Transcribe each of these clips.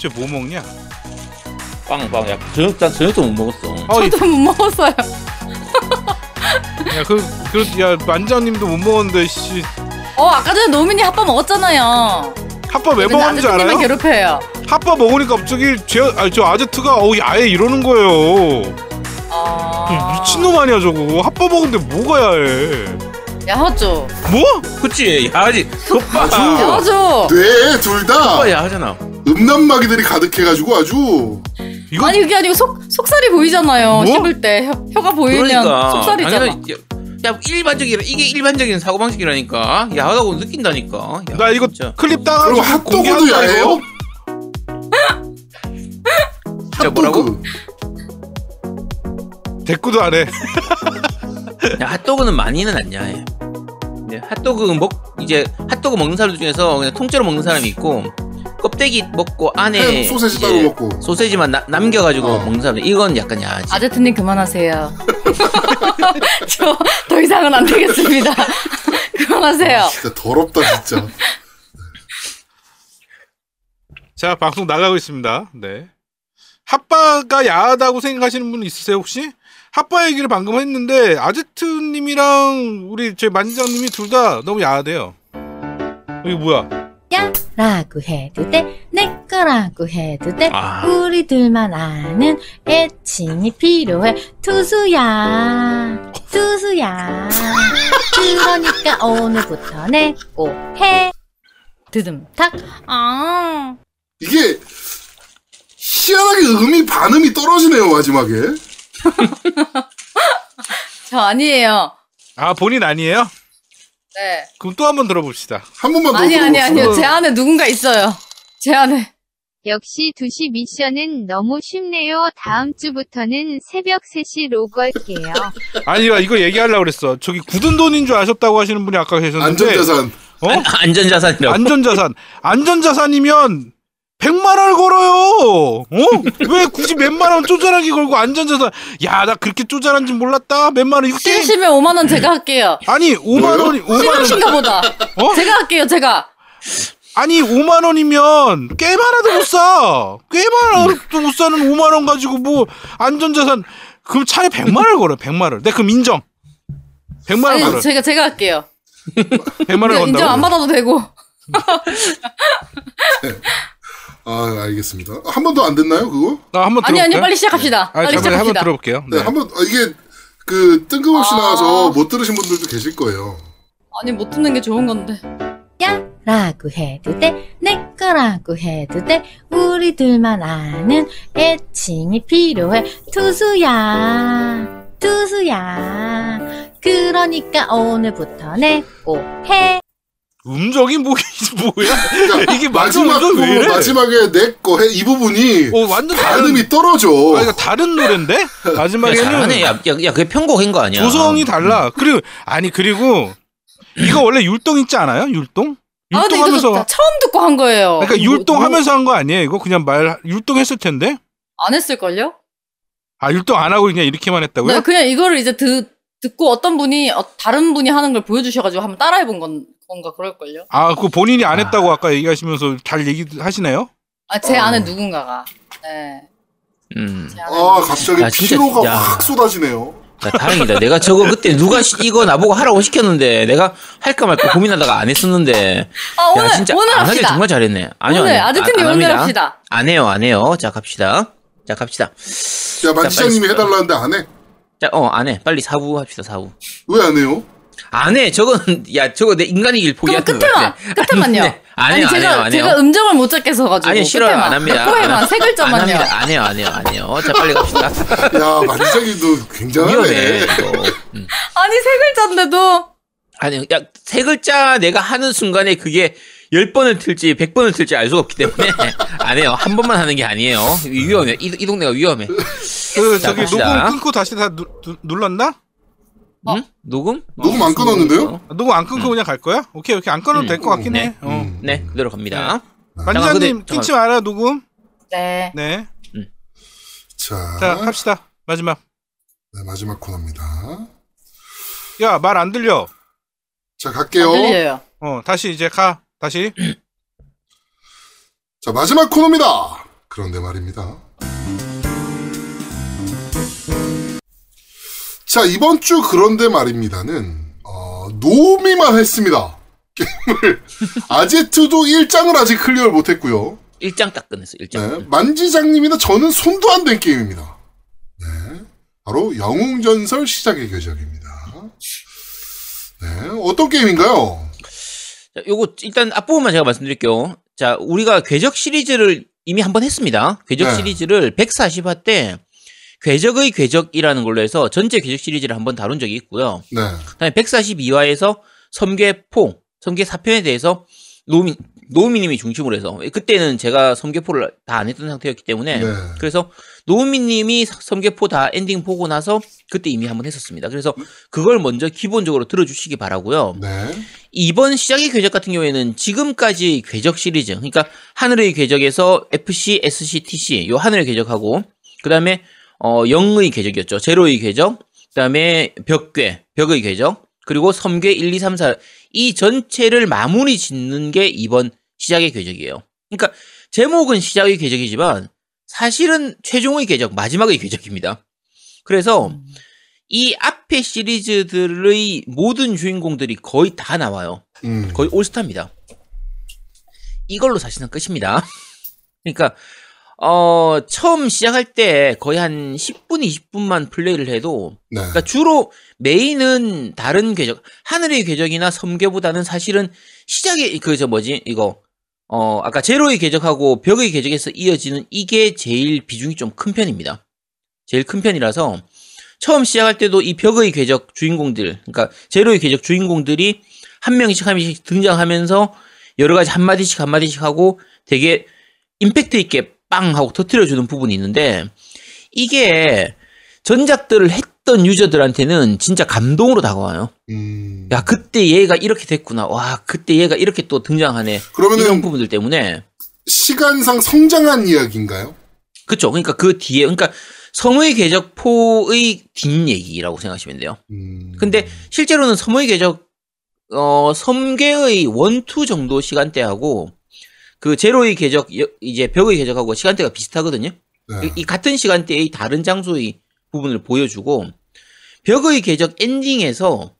쟤뭐 먹냐? 빵, 빵. 야, 저녁, 난 저녁도 못 먹었어. 어, 이- 저도 못 먹었어요. 야, 그, 그, 야, 만장님도 못 먹었는데, 씨. 어 아까 전에 노민이 핫바 먹었잖아요. 핫바 왜 먹었는지 알아요? 괴롭혀요. 핫바 먹으니까 갑자기 제, 아니, 저 아제트가, 어, 아예 이러는 거예요. 아... 미친놈 아니야, 저거. 핫바 먹는데 뭐가 야해. 야하죠. 뭐? 그치, 야하지. 오빠. 야하죠. 네, 둘다 야하잖아. 음란마귀들이 가득해가지고 아주 이거 아니 그게 아니고 속 속살이 보이잖아요. 뭐? 씹을 때 혀, 혀가 보이면 그러니까. 속살이잖아. 당연히, 야, 야, 일반적이라, 이게 일반적인 사고 방식이라니까. 야하다고 느낀다니까. 야, 나 이거 진짜. 클립 따가지고 핫도그도 공개한다, 야해요? 이거. 진짜 뭐라고? 핫도그 대꾸도 안 해. 야, 핫도그는 많이는 안 야해. 네, 핫도그 먹, 이제, 핫도그 먹는 사람 중에서 그냥 통째로 먹는 사람이 있고, 껍데기 먹고 안에. 햄 소세지 이제 따로 먹고 소세지만 나- 남겨가지고 어. 먹는 사람 이건 약간 야하지. 아제트님 그만하세요. 저 더 이상은 안 되겠습니다. 그만하세요. 진짜 더럽다 진짜 자, 방송 나가고 있습니다. 네. 핫바가 야하다고 생각하시는 분 있으세요, 혹시? 핫바 얘기를 방금 했는데, 아제트님이랑 우리 제 만장님이 둘 다 너무 야하대요. 이게 뭐야? 라고 해도 돼, 내 거라고 해도 돼. 아. 우리들만 아는 애칭이 필요해. 투수야, 투수야. 그러니까 오늘부터 내고 해. 드듬탁. 아. 이게 희한하게 음이 반음이 떨어지네요 마지막에 저 아니에요. 아, 본인 아니에요? 네. 그럼 또 한 번 들어봅시다. 한 번만 더 아니, 아니, 들어봅시다. 아니요. 제 안에 누군가 있어요. 제 안에. 역시 2시 미션은 너무 쉽네요. 다음 주부터는 새벽 3시 로그 할게요. 아니, 이거 얘기하려고 그랬어. 저기 굳은 돈인 줄 아셨다고 하시는 분이 아까 계셨는데. 안전자산 어? 안전자산이라고. 안전자산. 안전자산이면 100만 원을 걸어요. 어? 왜 굳이 몇만 원 쪼잔하게 걸고 안전자산. 야, 나 그렇게 쪼잔한지 몰랐다. 몇만 원 이거 게임. 심심해 5만 원 제가 할게요. 아니, 5만 원이 5만 원. 심하신가 보다. 어? 제가 할게요, 제가. 아니 5만 원이면 게임 하나도 못 사. 게임 하나도 못 사는 5만 원 가지고 뭐 안전자산 그럼 차라리 100만 원을 걸어. 100만 원. 내 그럼 인정. 100만 원 걸어. 제가, 제가 할게요. 100만 원 건다고. 인정 안 받아도 되고. 아 알겠습니다 한 번도 안 됐나요 그거? 나 한번 아니? 아니, 빨리 시작합시다. 아, 빨리 잠깐만 한번 시작합시다. 들어볼게요. 네, 네. 한번 아, 이게 그 뜬금없이 아. 나와서 못 들으신 분들도 계실 거예요 아니, 못 듣는 게 좋은 건데. 야! 라고 해도 돼, 내 거라고 해도 돼, 우리들만 아는 애칭이 필요해. 투수야, 투수야. 그러니까 오늘부터 내고 해. 음정이 뭐 뭐야? 그러니까 이게 마지막 부분 이래? 마지막에 내거해이 부분이 어 완전 다른. 발음이 떨어져 아, 이거 다른 노래인데 야, 마지막에는 잘하네. 야, 야, 야, 그게 편곡한 거 아니야? 조성이 달라. 그리고 아니 그리고 이거 원래 율동 있지 않아요? 율동? 아, 율동하면서 다 처음 듣고 한 거예요. 그러니까 뭐, 율동하면서 한 거 아니에요? 이거 그냥 말 율동했을 텐데. 안 했을걸요? 아 율동 안 하고 그냥 이렇게만 했다고요? 네, 그냥 이거를 이제 듣, 듣고 어떤 분이, 어, 다른 분이 하는 걸 보여주셔가지고 한번 따라해본 건, 건가 그럴걸요? 아, 그 본인이 안 했다고 아. 까 얘기하시면서 잘 얘기 하시네요? 아, 제 어. 안에 누군가가. 네. 음. 아 갑자기 야, 진짜, 피로가 야. 확 쏟아지네요 야, 다행이다. 내가 저거 그때 누가 시- 이거 나보고 하라고 시켰는데 내가 할까 말까 고민하다가 안 했었는데 아, 오늘, 야 진짜 오늘 안 하길 합시다. 정말 잘했네. 아니요, 오늘, 아니요. 안 오늘 합니다. 합시다. 안 해요, 안 해요. 자 갑시다. 자 갑시다. 야 만지장님이 해달라는데 안 해? 자, 어, 안 해. 빨리 사부 합시다, 사부. 왜 안 해요? 안 해. 저건 야, 저거 내 인간이길 포기하는 거 끝에만. 끝에만요. 안, 해. 안 아니, 해요, 안 제가, 해요, 안 해요. 제가 음정을 못 잡겠어 가지고. 아니 싫어요, 끝에만. 안 합니다. 코에만, 안세 합- 글자만요. 안 합니다. 안 해요, 안 해요, 안 해요. 자 빨리 갑시다. 야 만지장님도 굉장하네. 음. 아니, 세 글자인데도. 아니, 야, 세 글자 내가 하는 순간에 그게 열 번을 틀지 백 번을 틀지 알 수가 없기 때문에 안 해요. 한 번만 하는 게 아니에요. 위험해. 이, 이 동네가 위험해. 그 자, 저기 갑시다. 녹음 끊고 다시 다 누, 누- 눌렀나? 어? 응? 녹음? 녹음 안 끊었는데요? 아, 녹음 안 끊고 그냥 갈 거야? 오케이 오케이 안 끊어도 음. 될 것 같긴 해. 네. 어. 음. 네, 그대로 갑니다. 잠깐, 끊지 마라 녹음. 네. 네. 자, 자 합시다. 마지막. 네, 마지막 코너입니다 야 말 안 들려. 자 안 갈게요 들려요. 어 다시 이제 가. 다시. 자 마지막 코너입니다 그런데 말입니다. 자, 이번 주 그런데 말입니다는, 어, 노미만 했습니다. 게임을. 아제트도 1장을 아직 클리어를 못했고요. 일장 딱 끝냈어. 일장. 네, 만지장님이나 저는 손도 안 댄 게임입니다. 네, 바로 영웅전설 시작의 궤적입니다. 네, 어떤 게임인가요? 자, 요거 일단 앞부분만 제가 말씀드릴게요. 자, 우리가 궤적 시리즈를 이미 한 번 했습니다. 궤적 네. 시리즈를 140화 때 궤적의 궤적이라는 걸로 해서 전체 궤적 시리즈를 한 번 다룬 적이 있고요. 네, 그다음에 142화에서 섬계포, 섬궤 4편에 대해서 노미 노미님이 중심으로 해서 그때는 제가 섬궤 four를 다 안 했던 상태였기 때문에 네. 그래서 노미님이 섬궤 four 다 엔딩 보고 나서 그때 이미 한번 했었습니다. 그래서 그걸 먼저 기본적으로 들어주시기 바라고요. 네, 이번 시작의 궤적 같은 경우에는 지금까지 궤적 시리즈, 그러니까 하늘의 궤적에서 FC, SC, TC 요 하늘의 궤적하고 그 다음에 어 영의 궤적이었죠. 제로의 궤적, 그 다음에 벽궤, 벽의 궤적, 그리고 섬궤 1, 2, 3, 4 이 전체를 마무리 짓는 게 이번 시작의 궤적이에요. 그러니까 제목은 시작의 궤적이지만 사실은 최종의 궤적, 마지막의 궤적입니다. 그래서 이 앞에 시리즈들의 모든 주인공들이 거의 다 나와요. 음, 거의 올스타입니다. 이걸로 사실은 끝입니다. 그러니까 어 처음 시작할 때 거의 한 10분 20분만 플레이를 해도 네, 그러니까 주로 메인은 다른 궤적 하늘의 궤적이나 섬계보다는 사실은 시작에 그저 뭐지 이거 어 아까 제로의 궤적하고 벽의 궤적에서 이어지는 이게 제일 비중이 좀 큰 편입니다. 제일 큰 편이라서 처음 시작할 때도 이 벽의 궤적 주인공들 그러니까 제로의 궤적 주인공들이 한 명씩 한 명씩 등장하면서 여러 가지 한 마디씩 한 마디씩 하고 되게 임팩트 있게 빵 하고 터트려주는 부분이 있는데 이게 전작들을 했던 유저들한테는 진짜 감동으로 다가와요. 음, 야 그때 얘가 이렇게 됐구나. 와 그때 얘가 이렇게 또 등장하네. 그러면은 이런 부분들 때문에 시간상 성장한 이야기인가요? 그쵸. 그러니까 그 뒤에 그러니까 섬의 궤적포의 뒷얘기라고 생각하시면 돼요. 음, 근데 실제로는 섬의 궤적 어 섬계의 원투 정도 시간대하고 그 제로의 궤적 여- 이제 벽의 궤적하고 시간대가 비슷하거든요. 네, 이, 이 같은 시간대의 다른 장소의 부분을 보여주고 벽의 궤적 엔딩에서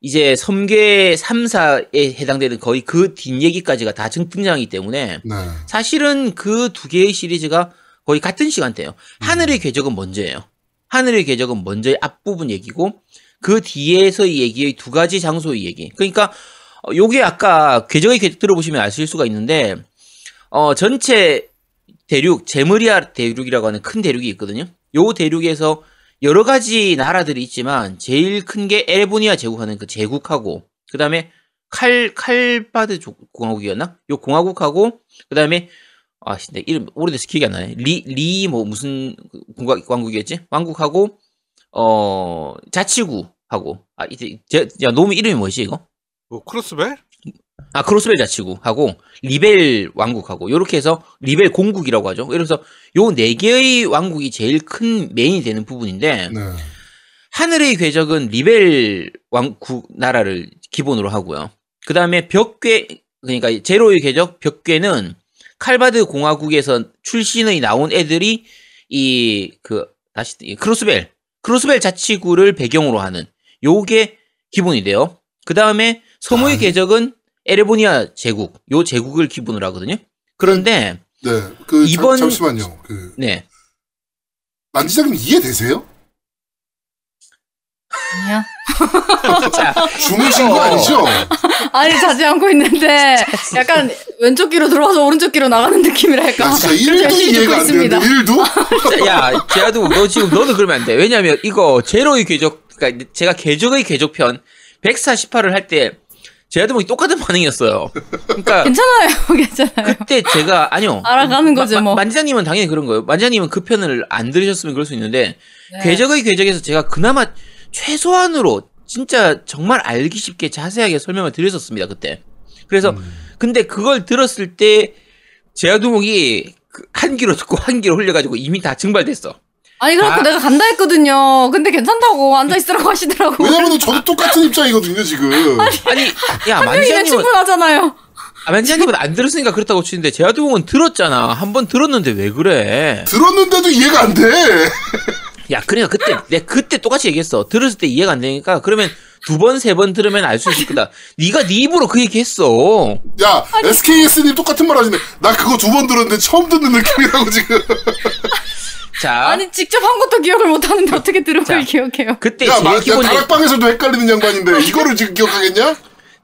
이제 섬계 3, 4에 해당되는 거의 그 뒷얘기까지가 다 등- 등장하기 때문에 네, 사실은 그 두 개의 시리즈가 거의 같은 시간대예요. 하늘의 궤적은 먼저예요. 하늘의 궤적은 먼저의 앞부분 얘기고 그 뒤에서의 얘기의 두 가지 장소의 얘기. 그러니까 어, 요게 아까 궤적의 궤적 들어보시면 아실 수가 있는데 어 전체 대륙 제무리아 대륙이라고 하는 큰 대륙이 있거든요. 요 대륙에서 여러 가지 나라들이 있지만 제일 큰게 에레보니아 제국하는 그 제국하고 그다음에 칼 칼바드 조- 공화국이었나? 요 공화국하고 그다음에 아, 씨, 내 이름 오래돼서 기억이 안 나네. 리 리 뭐 무슨 공화 왕국이었지? 왕국하고 어 자치구하고 아 이제 제, 야 놈의 이름이 뭐지 이거? 뭐 크로스벨? 아 크로스벨 자치구하고 리벨 왕국하고 요렇게 해서 리벨 공국이라고 하죠. 그래서 요 네 개의 왕국이 제일 큰 main이 되는 부분인데 네, 하늘의 궤적은 리벨 왕국 나라를 기본으로 하고요. 그 다음에 벽궤 그러니까 제로의 궤적 벽궤는 칼바드 공화국에서 출신의 나온 애들이 이 그 다시 이 크로스벨 크로스벨 자치구를 배경으로 하는 요게 기본이 돼요. 그 다음에 소모의 아. 궤적은 에레보니아 제국 요 제국을 기본으로 하거든요. 그런데 네, 그 이번- 잠, 잠시만요. 그 네 만지장님 이해되세요? 아니야. 자, 주무신 거 아니죠? 아니 자지 않고 있는데 약간 왼쪽 귀로 들어와서 오른쪽 귀로 나가는 느낌이랄까. 나 진짜 1도 열심히 듣고 이해가 안 되는데. 1도? 야, 제아도 너 지금 너는 그러면 안 돼. 왜냐면 이거 제로의 궤적, 그러니까 제가 궤적의 궤적편 148을 할 때 제아도 목이 똑같은 반응이었어요. 그러니까 괜찮아요, 괜찮아요. 그때 제가 아니요. 알아가는 거죠, 마- 뭐. 만지장님은 당연히 그런 거예요. 만지장님은 그 편을 안 들으셨으면 그럴 수 있는데 네. 궤적의 궤적에서 제가 그나마 최소한으로 진짜 정말 알기 쉽게 자세하게 설명을 드렸었습니다 그때. 그래서 근데 그걸 들었을 때 제아두목이 그한 귀로 듣고 한 귀로 흘려가지고 이미 다 증발됐어. 아니 그렇고 아. 내가 간다 했거든요. 근데 괜찮다고 앉아 있으라고 하시더라고. 왜냐면 저도 똑같은 입장이거든요 지금. 아니, 야, 한 명이면 만지장님은, 충분하잖아요. 아, 만장님은 안 들었으니까 그렇다고 치는데 제아도공은 들었잖아. 한 번 들었는데 왜 그래? 들었는데도 이해가 안 돼. 야, 그러니까 그때 내가 그때 똑같이 얘기했어. 들었을 때 이해가 안 되니까 그러면 두 번 세 번 들으면 알 수 있을 거다. 네가 네 입으로 그 얘기 했어. 야, SKS님 똑같은 말 하시네. 나 그거 두 번 들었는데 처음 듣는 느낌이라고 지금. 자, 아니 직접 한 것도 기억을 못 하는데 어떻게 들은 걸 기억해요? 그때 야, 제일 마, 야, 기본적인 다락방에서도 헷갈리는 양반인데 이거를 지금 기억하겠냐?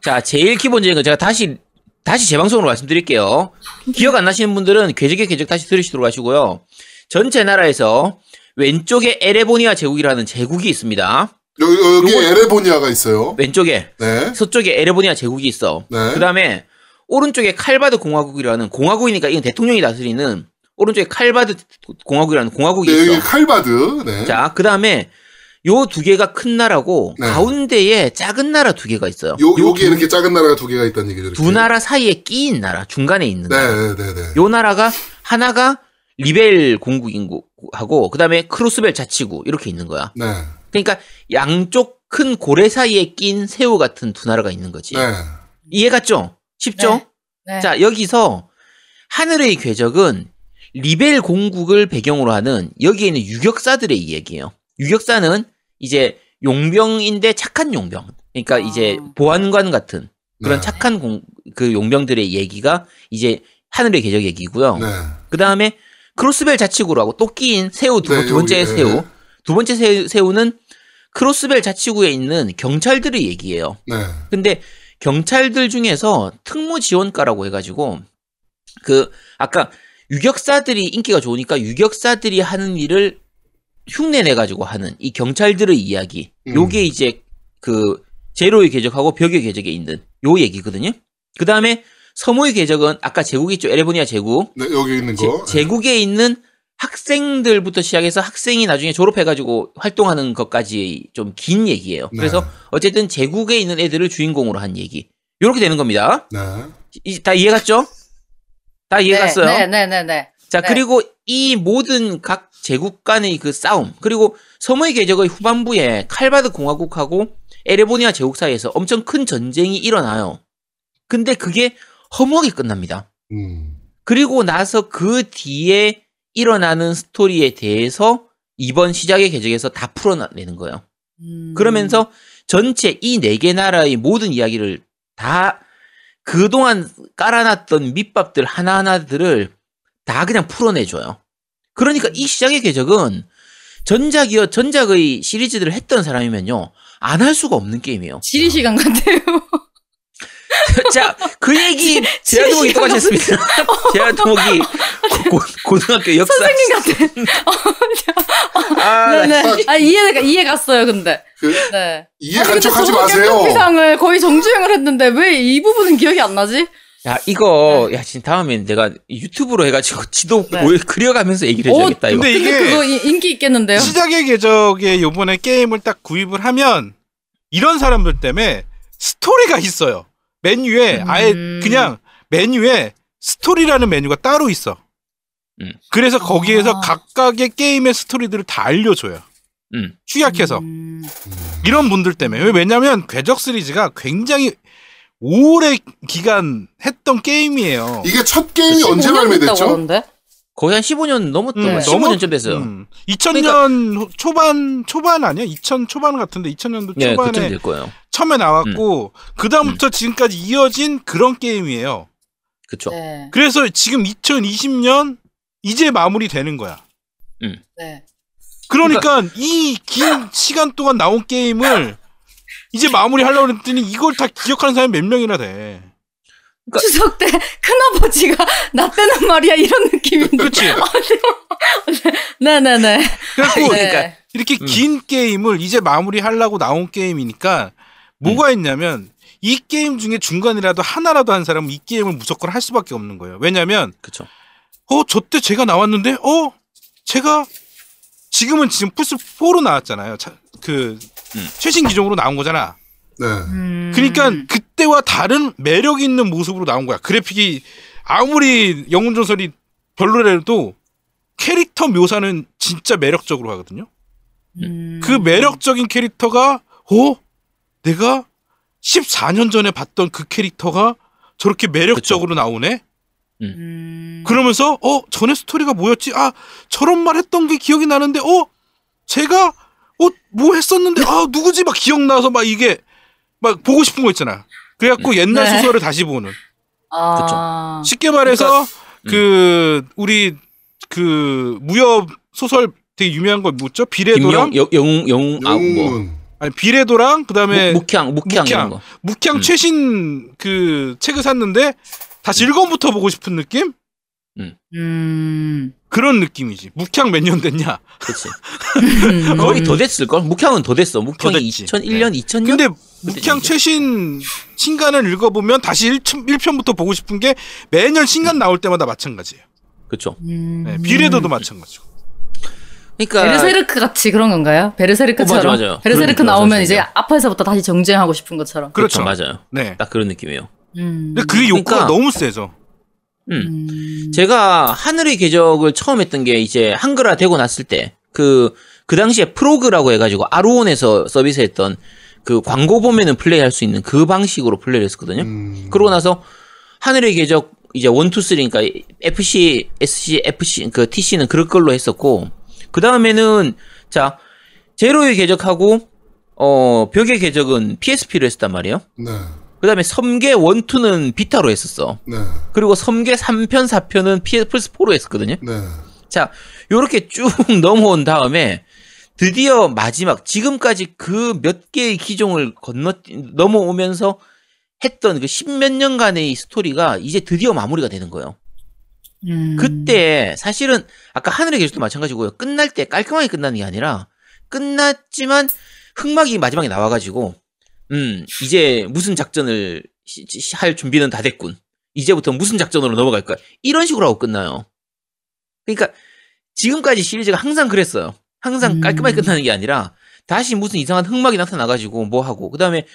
자, 제일 기본적인 거 제가 다시 다시 재방송으로 말씀드릴게요. 기억 안 나시는 분들은 궤적의 궤적 다시 들으시도록 하시고요. 전체 나라에서 왼쪽에 에레보니아 제국이라는 제국이 있습니다. 여기, 여기 에레보니아가 있어요. 왼쪽에 네. 서쪽에 에레보니아 제국이 있어. 네. 그 다음에 오른쪽에 칼바드 공화국이라는 공화국이니까 이건 대통령이 다스리는 오른쪽에 칼바드 공화국이라는 공화국이 네, 있어. 여기 칼바드. 네. 자, 그 다음에 요 두 개가 큰 나라고 네. 가운데에 작은 나라 두 개가 있어요. 요, 요 여기 두, 이렇게 작은 나라가 두 개가 있다는 얘기죠. 이렇게. 두 나라 사이에 끼인 나라, 중간에 있는 나라. 네, 네, 네. 네. 요 나라가 하나가 리벨 공국 하고 그다음에 크로스벨 자치구 이렇게 있는 거야. 네. 그러니까 양쪽 큰 고래 사이에 낀 새우 같은 두 나라가 있는 거지. 네. 이해 갔죠? 쉽죠? 네. 자, 여기서 하늘의 궤적은 리벨 공국을 배경으로 하는 여기에 있는 유격사들의 이야기예요. 유격사는 이제 용병인데 착한 용병. 그러니까 아. 이제 보안관 같은 그런 네. 착한 공, 그 용병들의 얘기가 이제 하늘의 궤적 얘기고요. 네. 그 다음에 크로스벨 자치구라고 또 끼인 새우 두, 네, 두 번째 여기, 네. 새우. 두 번째 새우, 새우 는 크로스벨 자치구에 있는 경찰들의 얘기예요. 네. 근데 경찰들 중에서 특무 지원과라고 해가지고 그 아까 유격사들이 인기가 좋으니까 유격사들이 하는 일을 흉내 내 가지고 하는 이 경찰들의 이야기. 음. 요게 이제 그 제로의 궤적하고 벽의 궤적에 있는 요 얘기거든요. 그 다음에 서무의 궤적은 아까 제국 있죠 에레보니아 제국. 네, 여기 있는 거. 제, 국에 있는 학생들부터 시작해서 학생이 나중에 졸업해가지고 활동하는 것까지 좀 긴 얘기예요. 네. 그래서 어쨌든 제국에 있는 애들을 주인공으로 한 얘기. 이렇게 되는 겁니다. 네. 이- 다 이해 갔죠? 다 이해 갔어요? 네, 네, 네, 네. 자, 네. 그리고 이 모든 각 제국 간의 그 싸움, 그리고 서머의 궤적의 후반부에 칼바드 공화국하고 에레보니아 제국 사이에서 엄청 큰 전쟁이 일어나요. 근데 그게 허무하게 끝납니다. 음. 그리고 나서 그 뒤에 일어나는 스토리에 대해서 이번 시작의 궤적에서 다 풀어내는 거예요. 음. 그러면서 전체 이 네 개 나라의 모든 이야기를 다 그동안 깔아놨던 밑밥들 하나하나들을 다 그냥 풀어내줘요. 그러니까 이 시작의 궤적은 전작이요, 전작의 시리즈들을 했던 사람이면요, 안 할 수가 없는 게임이에요. 지리 시간 같아요. 자, 그 얘기 제아동욱이 똑같이 했습니다. 제아동욱이 고- 고등학교 역사. 선생님 같아. 아, 나- 네네. 아 이해 이해 갔어요, 근데. 그, 네. 이해 간척 하지 마세요. 경기상을 거의 정주행을 했는데 왜 이 부분은 기억이 안 나지? 야, 이거, 야, 진짜 다음엔 내가 유튜브로 해가지고 지도 네. 그려가면서 얘기를 어, 해줘야겠다, 이거. 근데 근데 이게 그거 이- 인기 있겠는데요? 시작의 궤적에 요번에 게임을 딱 구입을 하면 이런 사람들 때문에 스토리가 있어요. 메뉴에 아예 음. 그냥 메뉴에 스토리라는 메뉴가 따로 있어. 음. 그래서 거기에서 아. 각각의 게임의 스토리들을 다 알려줘요. 음. 축약해서 음. 이런 분들 때문에 왜- 왜냐면 궤적 시리즈가 굉장히 오래 기간 했던 게임이에요. 이게 첫 게임이 15년 언제 발매됐죠? 그러는데? 거의 한 15년 넘었던 음, 거야. 15년 쯤 됐어요. 음, 2000년 초반 초반 아니야? 2000 초반 같은데 2000년도 네, 초반에 될 거예요. 처음에 나왔고 음. 그 다음부터 지금까지 이어진 그런 게임이에요. 그쵸. 네. 그래서 지금 2020년 이제 마무리 되는 거야. 네. 그러니까 이 긴 시간 동안 나온 게임을 이제 마무리 하려고 했더니 이걸 다 기억하는 사람이 몇 명이나 돼. 그러니까- 추석 때 큰아버지가 나 때는 말이야 이런 느낌인데. 그렇지. 네네네. 그래갖고 네. 이렇게 음. 긴 게임을 이제 마무리 하려고 나온 게임이니까 뭐가 있냐면 이 게임 중에 중간이라도 하나라도 한 사람은 이 게임을 무조건 할 수밖에 없는 거예요. 왜냐면 그쵸. 어, 저 때 제가 나왔는데, 어, 제가 지금은 지금 플스 4로 나왔잖아요. 차- 그 음. 최신 기종으로 나온 거잖아. 네. 음. 그러니까 그때와 다른 매력 있는 모습으로 나온 거야. 그래픽이 아무리 영웅전설이 별로라도 캐릭터 묘사는 진짜 매력적으로 하거든요. 음. 그 매력적인 캐릭터가 어? 내가 14년 전에 봤던 그 캐릭터가 저렇게 매력적으로 나오네. 음. 그러면서 어 전에 스토리가 뭐였지? 아 저런 말 했던 게 기억이 나는데 어 제가 어 뭐 했었는데 아 누구지 막 기억나서 막 이게 막 보고 싶은 거 있잖아. 그래갖고 옛날 네. 소설을 다시 보는. 아. 쉽게 말해서 그러니까, 그 우리 그 무협 소설 되게 유명한 거 뭐죠? 김영 영웅 영웅 아뭐 영웅은 아니 비레도랑 그다음에 묵향 묵향 묵향. 묵향 음. 최신 그 책을 샀는데 다시 읽어부터 보고 싶은 느낌? 음. 그런 느낌이지. 묵향 몇 년 됐냐? 그렇지. 음. 거의 더 됐을 걸. 묵향은 더 됐어. 더 묵향이 됐지. 2001년, 2000년. 근데 묵향 정도? 최신 신간을 읽어보면 다시 1편, 1편부터 보고 싶은 게 매년 신간 나올 때마다 마찬가지예요. 그렇죠. 음. 네, 비뢰도도 마찬가지고. 그러니까 베르세르크 같이 그런 건가요? 베르세르크처럼 어, 맞아, 맞아요. 베르세르크 나오면 이제. 앞에서부터 다시 정주행하고 싶은 것처럼. 그렇죠. 그렇죠. 맞아요. 네. 딱 그런 느낌이에요. 음. 근데 그 욕구가 그러니까- 너무 세죠. 음. 음. 제가 하늘의 궤적을 처음 했던 게 이제 한글화 되고 났을 때 그 그 당시에 프로그라고 해가지고 아루온에서 서비스했던 그 광고 보면은 플레이할 수 있는 그 방식으로 플레이를 했었거든요. 음. 그러고 나서 하늘의 궤적 이제 1, 2, 3니까 FC, SC, FC 그 TC는 그럴 걸로 했었고 그 다음에는 자 제로의 궤적하고 어 벽의 궤적은 PSP로 했었단 말이에요. 네. 그 다음에 섬계 1, 2는 비타로 했었어. 네. 그리고 섬계 3편, 4편은 PS 플스 4로 했었거든요. 네. 자, 요렇게 쭉 넘어온 다음에 드디어 마지막 지금까지 그 몇 개의 기종을 건너 넘어오면서 했던 그 십몇 년간의 이 스토리가 이제 드디어 마무리가 되는 거예요. 음. 그때 사실은 아까 하늘의 계속도 마찬가지고요. 끝날 때 깔끔하게 끝나는 게 아니라 끝났지만 흑막이 마지막에 나와가지고 음 이제 무슨 작전을 시- 시- 할 준비는 다 됐군. 이제부터 무슨 작전으로 넘어갈 거야. 이런 식으로 하고 끝나요. 그러니까 지금까지 시리즈가 항상 그랬어요. 항상 음. 깔끔하게 끝나는 게 아니라 다시 무슨 이상한 흑막이 나타나가지고 뭐 하고 그 다음에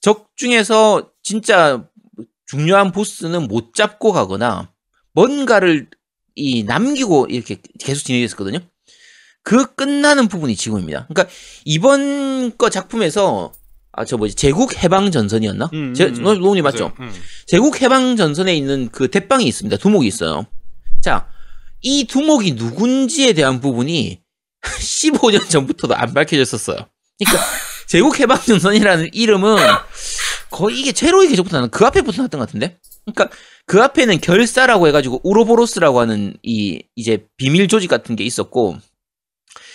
적 중에서 진짜 중요한 보스는 못 잡고 가거나 뭔가를 이 남기고 이렇게 계속 진행했었거든요. 그 끝나는 부분이 지금입니다. 그러니까 이번 거 작품에서 아 저 뭐지 제국 해방 전선이었나? 음, 제 음, 음. 노님 맞죠? 음. 제국 해방 전선에 있는 그 대빵이 있습니다. 두목이 있어요. 자, 이 두목이 누군지에 대한 부분이 15년 전부터도 안 밝혀졌었어요. 그러니까 제국 해방 전선이라는 이름은 거의 이게 제로의 계적부터 나는 그 앞에부터 나왔던 것 같은데. 그러니까 그 앞에는 결사라고 해가지고 우로보로스라고 하는 이 이제 비밀 조직 같은 게 있었고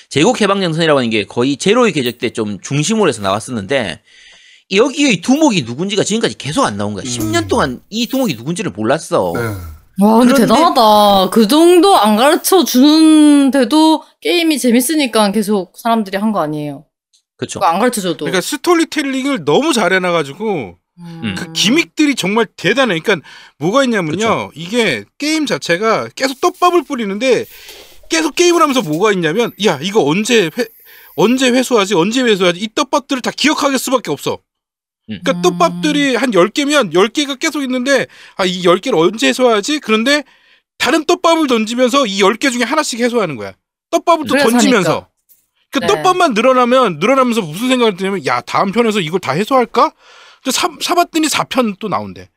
제국 해방 전선이라고 하는 게 거의 제로의 계적 때 좀 중심으로 해서 나왔었는데 여기의 두목이 누군지가 지금까지 계속 안 나온 거야. 음. 10년 동안 이 두목이 누군지를 몰랐어. 네. 와, 근데 그런데- 대단하다. 그 정도 안 가르쳐 주는데도 게임이 재밌으니까 계속 사람들이 한 거 아니에요. 그쵸. 그거 안 가르쳐 줘도. 그러니까 스토리텔링을 너무 잘해 놔 가지고 음. 그 기믹들이 정말 대단해. 그러니까 뭐가 있냐면요. 이게 게임 자체가 계속 떡밥을 뿌리는데 계속 게임을 하면서 뭐가 있냐면 야 이거 언제 회 언제 회수하지 언제 회수하지 이 떡밥들을 다 기억하게 수밖에 없어. 그러니까 음. 떡밥들이 한 10개면 10개가 계속 있는데 아 이 10개를 언제 해소하지? 그런데 다른 떡밥을 던지면서 이 10개 중에 하나씩 해소하는 거야. 떡밥을 또 던지면서. 하니까. 그 네. 떡밥만 늘어나면 늘어나면서 무슨 생각이 드냐면 야 다음 편에서 이걸 다 해소할까? 사, 사봤더니 4편 또 나온대.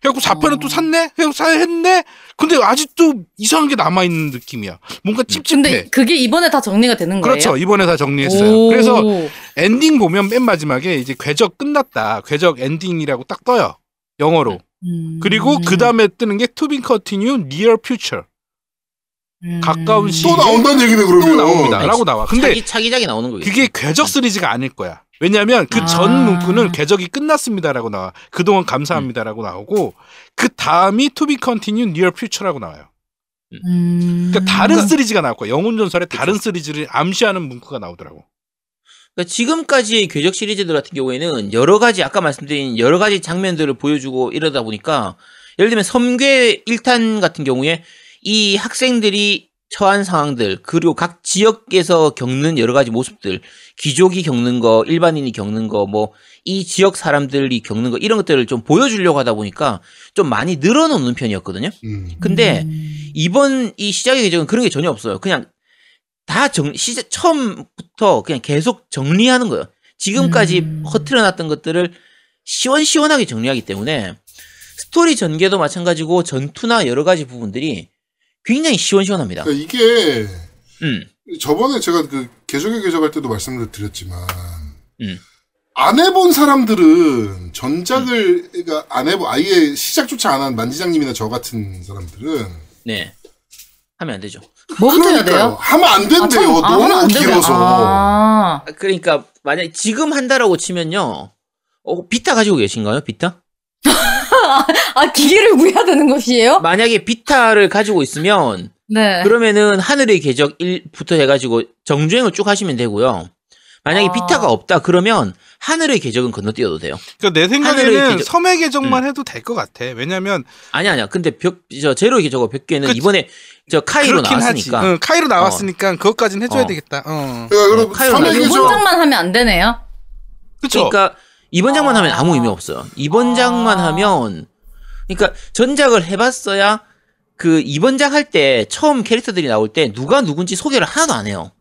그래갖고 4편은 어. 또 샀네? 그래서 사 했네? 근데 아직도 이상한 게 남아있는 느낌이야. 뭔가 찝찝해. 근데 그게 이번에 다 정리가 되는 거예요? 그렇죠. 이번에 다 정리했어요. 오. 그래서 엔딩 보면 맨 마지막에 이제 궤적 끝났다. 궤적 엔딩이라고 딱 떠요. 영어로. 음. 그리고 그 다음에 뜨는 게 To be continue near future. 음. 가까운 시- 또 나온다는 얘기네 그러면. 또 나옵니다. 아니, 라고 나와. 근데 차기, 차기작이 나오는 거겠지. 그게 궤적 시리즈가 아닐 거야. 왜냐하면 그전 아. 문구는 궤적이 끝났습니다라고 나와. 그동안 감사합니다라고 나오고 그 다음이 To be continue near future라고 나와요. 음. 그러니까 다른 시리즈가 나올 거야. 영혼 전설의 다른 시리즈를 암시하는 문구가 나오더라고. 그러니까 지금까지의 궤적 시리즈들 같은 경우에는 여러 가지 아까 말씀드린 여러 가지 장면들을 보여주고 이러다 보니까 예를 들면 섬괴 1탄 같은 경우에 이 학생들이 처한 상황들 그리고 각 지역에서 겪는 여러 가지 모습들 귀족이 겪는 거 일반인이 겪는 거 뭐 이 지역 사람들이 겪는 거 이런 것들을 좀 보여주려고 하다 보니까 좀 많이 늘어놓는 편이었거든요. 음. 근데 음. 이번 이 시작의 계정은 그런 게 전혀 없어요. 그냥 다 정, 시작, 처음부터 그냥 계속 정리하는 거예요. 지금까지 음. 허트려놨던 것들을 시원시원하게 정리하기 때문에 스토리 전개도 마찬가지고 전투나 여러 가지 부분들이 굉장히 시원시원합니다. 그러니까 이게 음. 저번에 제가 그 개적의 개적할 때도 말씀을 드렸지만 음. 안 해본 사람들은 전작을 그러니까 안 해본 아예 시작조차 안 한 만지장님이나 저 같은 사람들은 네. 하면 안 되죠. 뭐부터 해야 그러니까요. 돼요? 하면 안 된대요. 아, 참, 아, 너무 안. 길어서. 아, 그러니까 만약 지금 한다라고 치면요. 어, 비타 가지고 계신가요? 비타? 아 기계를 구해야 되는 것이에요? 만약에 비타를 가지고 있으면 네. 그러면은 하늘의 궤적 1부터 해가지고 정주행을 쭉 하시면 되고요. 만약에 아. 비타가 없다 그러면 하늘의 궤적은 건너뛰어도 돼요. 그러니까 내 생각에는 계적- 섬의 계정만 해도 될 것 같아. 왜냐면 아니 아니야. 근데 벽 저 제로의 궤적과 벽계는 그- 이번에 저 카이로 나왔으니까. 하지. 응, 카이로 나왔으니까 그것까지는 해줘야 어. 되겠다. 어. 그러니까 그럼 카이로 섬의 나중에 이번 계적 장만 하면 안 되네요. 그쵸? 그러니까 이번 장만 아. 하면 아무 의미 없어요. 이번 장만 아. 하면 그러니까 전작을 해봤어야 그 이번 작할때 처음 캐릭터들이 나올 때 누가 누군지 소개를 하나도 안 해요.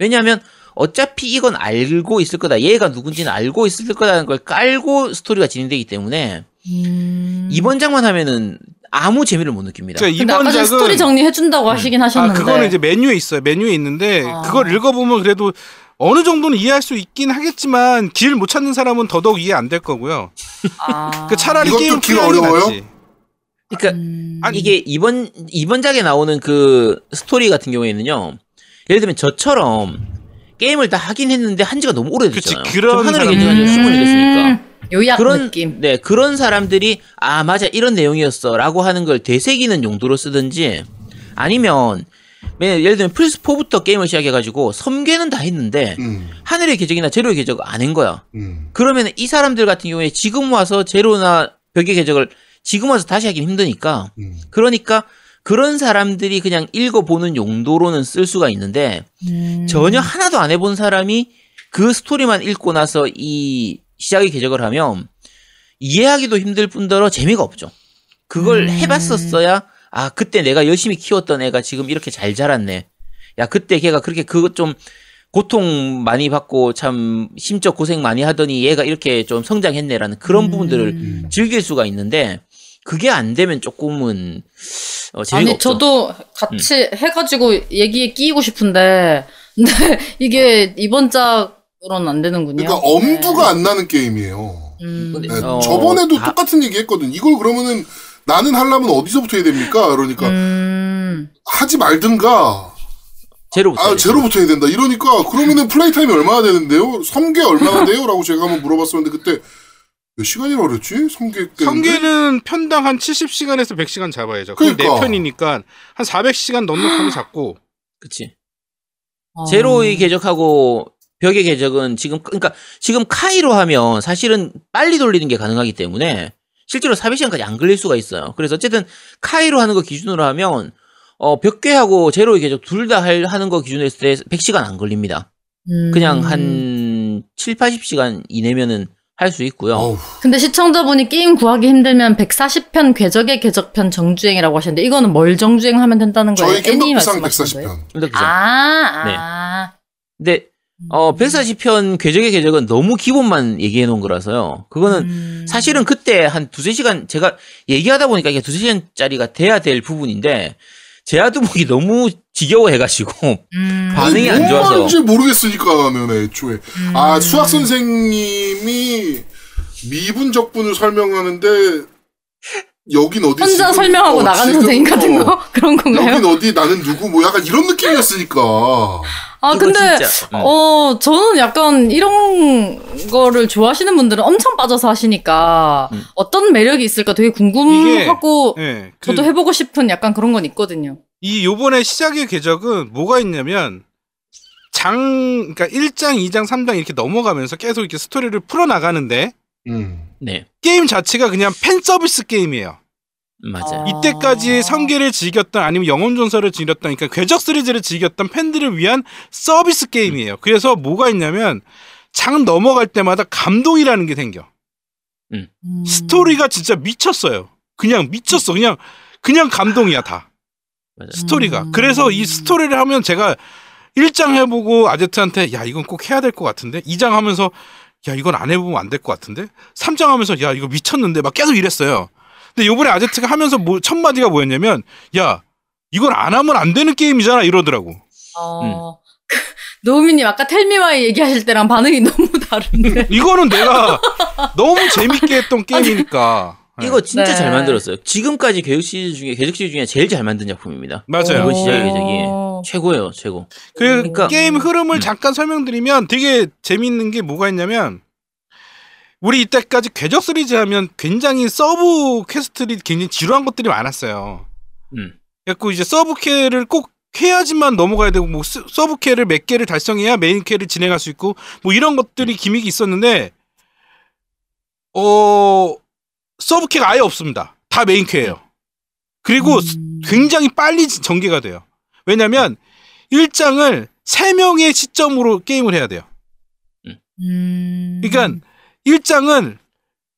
왜냐하면 어차피 이건 알고 있을 거다. 얘가 누군지는 알고 있을 거다는 걸 깔고 스토리가 진행되기 때문에 음. 이번 장만 하면은 아무 재미를 못 느낍니다. 그러니까 근데 이번 작은 스토리 정리해 준다고 하시긴 아 하셨는데. 그거는 이제 메뉴에 있어요. 메뉴에 있는데 아. 그걸 읽어보면 그래도 어느 정도는 이해할 수 있긴 하겠지만 길 못 찾는 사람은 더더욱 이해 안 될 거고요. 아. 그 차라리 게임 길 어려워요? 낫지. 그러니까 음. 아니, 이게 이번 이번 작에 나오는 그 스토리 같은 경우에는요. 예를 들면 저처럼 게임을 다 하긴 했는데 한 지가 너무 오래됐잖아요. 그치, 그런 좀 하늘의 사람들. 계정이 음. 10년이 됐으니까. 요약 그런 느낌. 네 그런 사람들이 아 맞아 이런 내용이었어라고 하는 걸 되새기는 용도로 쓰든지 아니면 맨- 예를 들면 플스 4부터 게임을 시작해가지고 섬계는 다 했는데 음, 하늘의 계적이나 제로의 계적 안한 거야. 음. 그러면 이 사람들 같은 경우에 지금 와서 제로나 벽의 계적을 지금 와서 다시 하긴 힘드니까 음. 그러니까 그런 사람들이 그냥 읽어보는 용도로는 쓸 수가 있는데 음. 전혀 하나도 안 해본 사람이 그 스토리만 읽고 나서 이 시작의 계적을 하면 이해하기도 힘들 뿐더러 재미가 없죠. 그걸 음. 해봤었어야 아 그때 내가 열심히 키웠던 애가 지금 이렇게 잘 자랐네. 야 그때 걔가 그렇게 그것 좀 고통 많이 받고 참 심적 고생 많이 하더니 얘가 이렇게 좀 성장했네라는 그런 음. 부분들을 즐길 수가 있는데 그게 안 되면 조금은 어, 재미가 아니 없죠. 저도 같이 해가지고 얘기에 끼고 싶은데 근데 이게 이번 작으로는 안 되는군요. 그러니까 엄두가 안 나는 게임이에요. 음. 네, 어, 저번에도 다- 똑같은 얘기 했거든. 이걸 그러면은 나는 하려면 어디서부터 해야 됩니까? 그러니까 음. 하지 말든가. 제로부터 아. 제로부터 해야 된다. 이러니까 그러면은 플레이 타임이 얼마나 되는데요? 섬계 얼마나 돼요? 라고 제가 한번 물어봤었는데 그때 몇 시간이라고 그랬지? 섬계 때. 성계는 편당 한 70시간에서 100시간 잡아야죠. 그럼 그러니까. 4편이니까 한 400시간 넉넉하게 잡고 그치. 어. 제로의 궤적하고 벽의 궤적은 지금 그러니까 지금 카이로 하면 사실은 빨리 돌리는 게 가능하기 때문에 실제로 400시간까지 안 걸릴 수가 있어요. 그래서 어쨌든 카이로 하는 거 기준으로 하면 어 벽궤하고 제로의 궤적 둘 다 하는 거 기준으로 했을 때 100시간 안 걸립니다. 음. 그냥 한 7, 80시간 이내면은 할 수 있고요. 어우, 근데 시청자분이 게임 구하기 힘들면 140편 궤적의 궤적편 정주행이라고 하셨는데 이거는 뭘 정주행하면 된다는 거예요? 저희 애니 겜덕비상 말씀하시는 거예요? 140편. 근데 그죠? 아, 네. 아. 근데 어 음. 140편 궤적의 궤적은 너무 기본만 얘기해 놓은 거라서요. 그거는 음. 사실은 그때 한 두세 시간 제가 얘기하다 보니까 이게 두세 시간짜리가 돼야 될 부분인데 제아두목이 너무 지겨워해가지고 음. 반응이 안뭔 좋아서. 말인지 모르겠으니까는 애초에. 음. 아, 수학 선생님이 미분 적분을 설명하는데 여긴 어디 혼자 지금- 설명하고 어, 나가는 선생님 같은 어, 거 그런 건가요? 여긴 어디 나는 누구 뭐 약간 이런 느낌이었으니까. 아 근데 진짜, 음. 어 저는 약간 이런 거를 좋아하시는 분들은 엄청 빠져서 하시니까 음. 어떤 매력이 있을까 되게 궁금하고 예, 그, 저도 해보고 싶은 약간 그런 건 있거든요. 이 요번에 시작의 궤적은 뭐가 있냐면 장 그러니까 1장, 2장, 3장 이렇게 넘어가면서 계속 이렇게 스토리를 풀어 나가는데 음. 네 게임 자체가 그냥 팬 서비스 게임이에요. 맞아요. 아. 이때까지 성계를 즐겼던 아니면 영혼 전설을 즐겼던 그러니까 궤적 시리즈를 즐겼던 팬들을 위한 서비스 게임이에요. 그래서 뭐가 있냐면 장 넘어갈 때마다 감동이라는 게 생겨. 음. 스토리가 진짜 미쳤어요. 그냥 미쳤어. 그냥 그냥 감동이야 다. 맞아요. 스토리가. 음. 그래서 이 스토리를 하면 제가 1장 해보고 아제트한테 야 이건 꼭 해야 될 것 같은데 2장 하면서 야 이건 안 해보면 안 될 것 같은데 3장 하면서 야 이거 미쳤는데 막 계속 이랬어요. 근데 요번에 아제트가 하면서 뭐 첫 마디가 뭐였냐면 야 이걸 안 하면 안 되는 게임이잖아 이러더라고. 어. 노우미님 아까 텔미와이 얘기하실 때랑 반응이 너무 다른데. 이거는 내가 너무 재밌게 했던 게임이니까. 네. 이거 진짜 네. 잘 만들었어요. 지금까지 계속 시리즈 중에 계속 시리즈 중에 제일 잘 만든 작품입니다. 맞아요. 이번 시작의 계적이 어. 최고예요, 최고. 그 그러니까- 게임 흐름을 음. 잠깐 설명드리면 되게 재밌는 게 뭐가 있냐면 우리 이때까지 궤적 시리즈 하면 굉장히 sub quest들이 굉장히 지루한 것들이 많았어요. 음. 그래갖고 이제 sub 퀘를 꼭 해야지만 넘어가야 되고 뭐 스- sub 퀘를 몇 개를 달성해야 메인 퀘를 진행할 수 있고 뭐 이런 것들이 음. gimmick이 있었는데 어 sub 퀘가 아예 없습니다. 다 메인 퀘예요. 그리고 음. 굉장히 빨리 전개가 돼요. 왜냐면 1장을 3명의 시점으로 게임을 해야 돼요. 음. 그러니까 1장은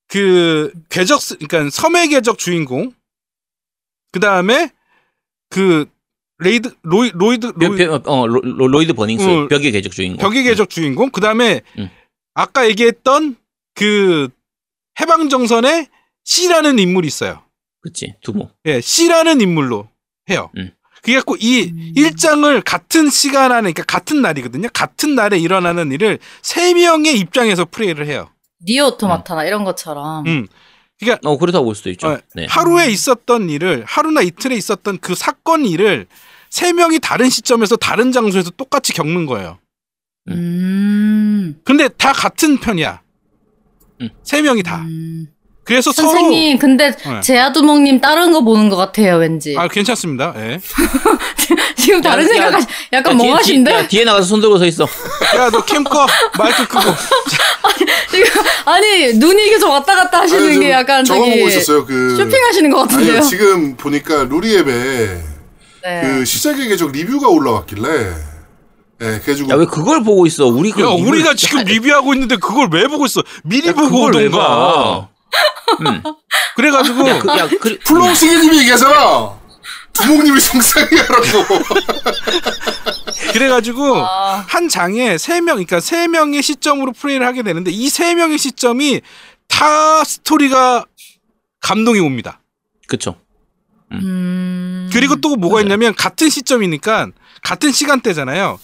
그 궤적 스- 그러니까 섬의 궤적 주인공 그다음에 그 레이드 로이 로이드 벽, 로이, 벽, 어, 로, 로- 로이드 배닝스 어, 벽의 궤적 주인공. 벽의 궤적 주인공 그다음에 음. 아까 얘기했던 그 해방 정선의 C라는 인물이 있어요. 그치 두부. 예, C라는 인물로 해요. 음. 그래갖고 이 음. 일장을 같은 시간 안에, 그러니까 같은 날이거든요. 같은 날에 일어나는 일을 세 명의 입장에서 플레이를 해요. 니오 오토마타나 이런 것처럼. 음. 그러니까 어 그렇다고 볼 수도 있죠. 어, 네. 하루에 있었던 일을, 하루나 이틀에 있었던 그 사건 일을 세 명이 다른 시점에서 다른 장소에서 똑같이 겪는 거예요. 음. 근데 다 같은 편이야. 음. 세 명이 다. 음. 그래서 선생님, 근데 네. 제아두목님 다른 거 보는 것 같아요, 왠지. 서로 아 괜찮습니다. 예. 지금 다른 야, 생각, 야, 약간 야, 멍하신데? 뒤에, 야, 뒤에 나가서 손 들고 서 있어. 야 너캠 꺼. 마이크 끄고. 지금, 아니, 눈이 계속 왔다 갔다 하시는 아니, 게 약간 저거 저기. 보고 있었어요. 그 쇼핑하시는 것 같은데요? 아니요, 지금 보니까 루리앱에 네. 그 시작의 계적 리뷰가 올라왔길래 예, 그래가지고 야 왜 그걸 보고 있어? 우리 그야 우리가 지금 리뷰하고 있는데 그걸 왜 보고 있어? 미리 야, 보고 오던가. 봐? 음. 그래가지고 야, 그, 야, 그, 플롱스님이 얘기하잖아. 두목님이 상상이라고. 그래가지고 아. 한 장에 세 명, 그러니까 세 명의 시점으로 플레이를 하게 되는데 이 세 명의 시점이 다 스토리가 감동이 옵니다. 그쵸. 음. 그리고 또 뭐가 있냐면 같은 시점이니까 같은 시간대잖아요.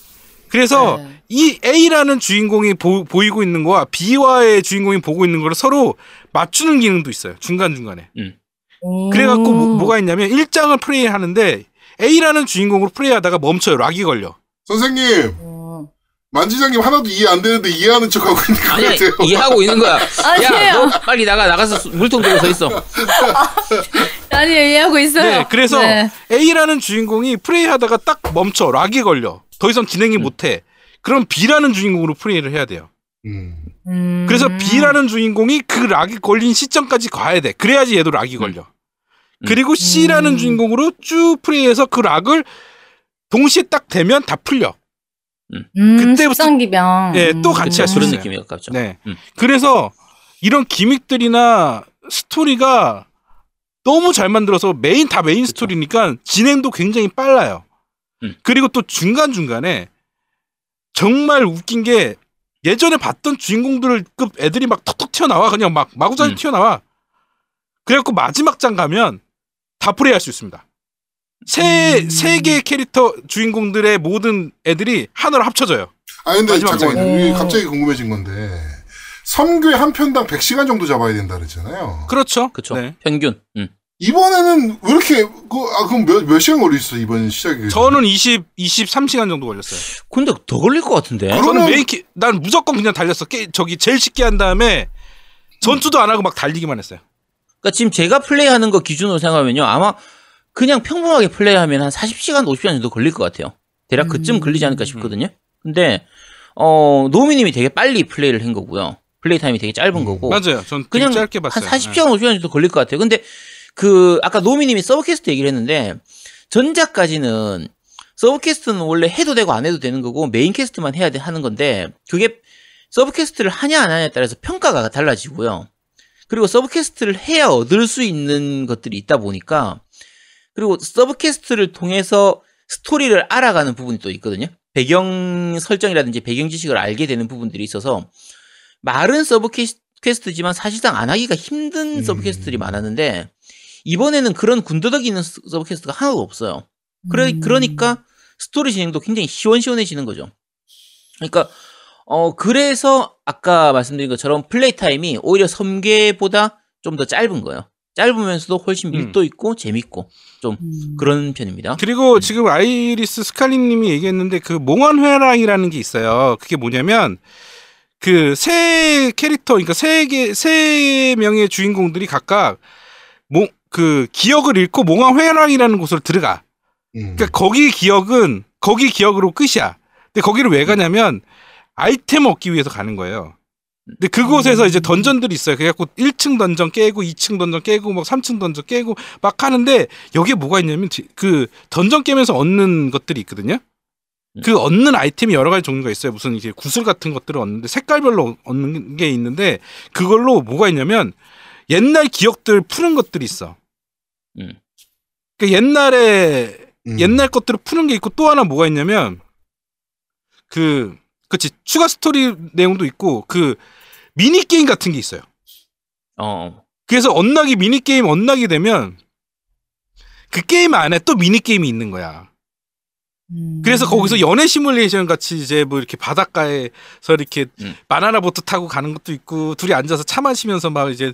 그래서 네. 이 A라는 주인공이 보, 이고 있는 거와 B와의 주인공이 보고 있는 거를 서로 맞추는 기능도 있어요. 중간중간에. 오. 그래갖고 뭐, 가 있냐면 1장을 플레이 하는데 A라는 주인공으로 플레이 하다가 멈춰요. 락이 걸려. 선생님, 어. 만지장님 하나도 이해 안 되는데 이해하는 척하고 있는 것 아니야, 같아요. 이해하고 있는 거야. 아니에요. 야, 너 빨리 나가, 나가서 수- 물통 들고 서 있어. 아니, 이해하고 있어요. 네, 그래서 네. A라는 주인공이 플레이하다가 딱 멈춰. 락이 걸려. 더 이상 진행이 못해. 그럼 B라는 주인공으로 플레이를 해야 돼요. 음. 음. 그래서 B라는 주인공이 그 락이 걸린 시점까지 가야 돼. 그래야지 얘도 락이 걸려. 음. 그리고 C라는 음. 주인공으로 쭉 플레이해서 그 락을 동시에 딱 되면 다 풀려. 음, 그때부터- 십상기병. 예, 또 같이 그쵸, 할수 그런 있어요. 느낌이 가깝죠. 네. 음. 그래서 이런 gimmick들이나 스토리가 너무 잘 만들어서 메인 다 메인 스토리니까 진행도 굉장히 빨라요. 음. 그리고 또 중간 중간에 정말 웃긴 게 예전에 봤던 주인공들급 애들이 막 톡톡 튀어나와 그냥 막 마구잡이 음. 튀어나와. 그래갖고 마지막 장 가면 다 플레이할 수 있습니다. 세, 음. 세 개의 캐릭터 주인공들의 모든 애들이 하나로 합쳐져요. 아 근데. 장면. 이게 갑자기 궁금해진 건데 섬궤 한 편당 100시간 정도 잡아야 된다 그랬잖아요. 그렇죠. 그쵸. 네. 평균. 음. 이번에는 왜 이렇게 그, 아 그럼 몇, 몇 시간 걸리셨어 이번 시작이? 저는 20, 23시간 정도 걸렸어요. 근데 더 걸릴 것 같은데. 저는 그러면- 메인 키, 난 무조건 그냥 달렸어. 게, 저기 제일 쉽게 한 다음에 전투도 안 하고 막 달리기만 했어요. 그러니까 지금 제가 플레이하는 거 기준으로 생각하면요. 아마 그냥 평범하게 플레이하면 한 40시간, 50시간 정도 걸릴 것 같아요. 대략 그쯤 음. 걸리지 않을까 싶거든요. 근데 어 노미님이 되게 빨리 플레이를 한 거고요. play time이 되게 짧은 음, 거고. 맞아요. 전뭐 그냥 짧게 봤어요. 네. 한 40시간, 50시간 정도 걸릴 것 같아요. 근데 그 아까 노미님이 sub quest 얘기를 했는데 전작까지는 sub quest는 원래 해도 되고 안 해도 되는 거고 main quest만 해야 돼 하는 건데 그게 sub quest를 하냐 안 하냐에 따라서 평가가 달라지고요. 그리고 sub quest를 해야 얻을 수 있는 것들이 있다 보니까 그리고 sub quest를 통해서 스토리를 알아가는 부분이 또 있거든요. 배경 설정이라든지 배경 지식을 알게 되는 부분들이 있어서 말은 sub quest지만 사실상 안 하기가 힘든 음. sub quest들이 많았는데 이번에는 그런 군더더기 있는 스- sub quest가 하나도 없어요. 그래 음. 그러니까 스토리 진행도 굉장히 시원시원해지는 거죠. 그러니까 어 그래서 아까 말씀드린 것처럼 play time이 오히려 섬궤보다 좀 더 짧은 거예요. 짧으면서도 훨씬 음. 밀도 있고 재밌고 좀 음. 그런 편입니다. 그리고 지금 아이리스 스칼리님이 얘기했는데 그 몽환 회랑이라는 게 있어요. 그게 뭐냐면 그 세 캐릭터, 그러니까 세 개 세 명의 주인공들이 각각 몽 그 기억을 잃고 몽환회랑이라는 곳으로 들어가. 음. 그러니까 거기 기억은 거기 기억으로 끝이야. 근데 거기를 왜 가냐면 아이템 얻기 위해서 가는 거예요. 근데 그곳에서 이제 던전들이 있어요. 그래갖고 1층 던전 깨고 2층 던전 깨고 막 3층 던전 깨고 막 하는데 여기에 뭐가 있냐면 지- 그 던전 깨면서 얻는 것들이 있거든요. 그 얻는 아이템이 여러 가지 종류가 있어요. 무슨 이제 구슬 같은 것들을 얻는데 색깔별로 얻는 게 있는데 그걸로 뭐가 있냐면 옛날 기억들 푸는 것들이 있어. 음. 그 옛날에 음. 옛날 것들을 푸는 게 있고 또 하나 뭐가 있냐면 그 그치 추가 스토리 내용도 있고 그 미니 게임 같은 게 있어요. 어. 그래서 unlock이 미니 게임 unlock이 되면 그 게임 안에 또 미니 게임이 있는 거야. 음. 그래서 거기서 연애 시뮬레이션 같이 이제 뭐 이렇게 바닷가에서 이렇게 음. 바나나 보트 타고 가는 것도 있고 둘이 앉아서 차 마시면서 막 이제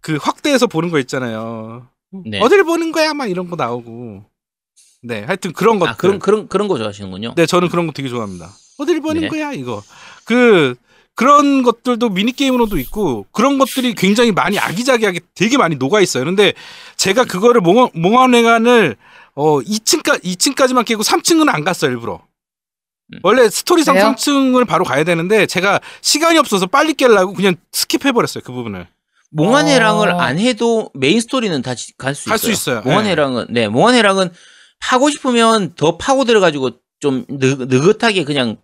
그 확대해서 보는 거 있잖아요. 네. 어딜 보는 거야 막 이런 거 나오고. 네, 하여튼 그런 것들. 아, 그런 그런 그런 거 좋아하시는군요. 네, 저는 그런 거 되게 좋아합니다. 어딜 보는 네. 거야 이거. 그 그런 것들도 미니 게임으로도 있고 그런 것들이 굉장히 많이 아기자기하게 되게 많이 녹아 있어요. 그런데 제가 그거를 몽환 몽환회관을 어 2층까 2층까지만 깨고 3층은 안 갔어요 일부러. 음. 원래 스토리상 왜요? 3층을 바로 가야 되는데 제가 시간이 없어서 빨리 깨려고 그냥 skip해 버렸어요 그 부분을. 몽환회랑을 어. 안 해도 메인 스토리는 다 갈 수 있어요. 갈수 있어요. 몽환회랑은 네, 몽환회랑은 파고 싶으면 더 파고 들어가지고 좀 느, 느긋하게 그냥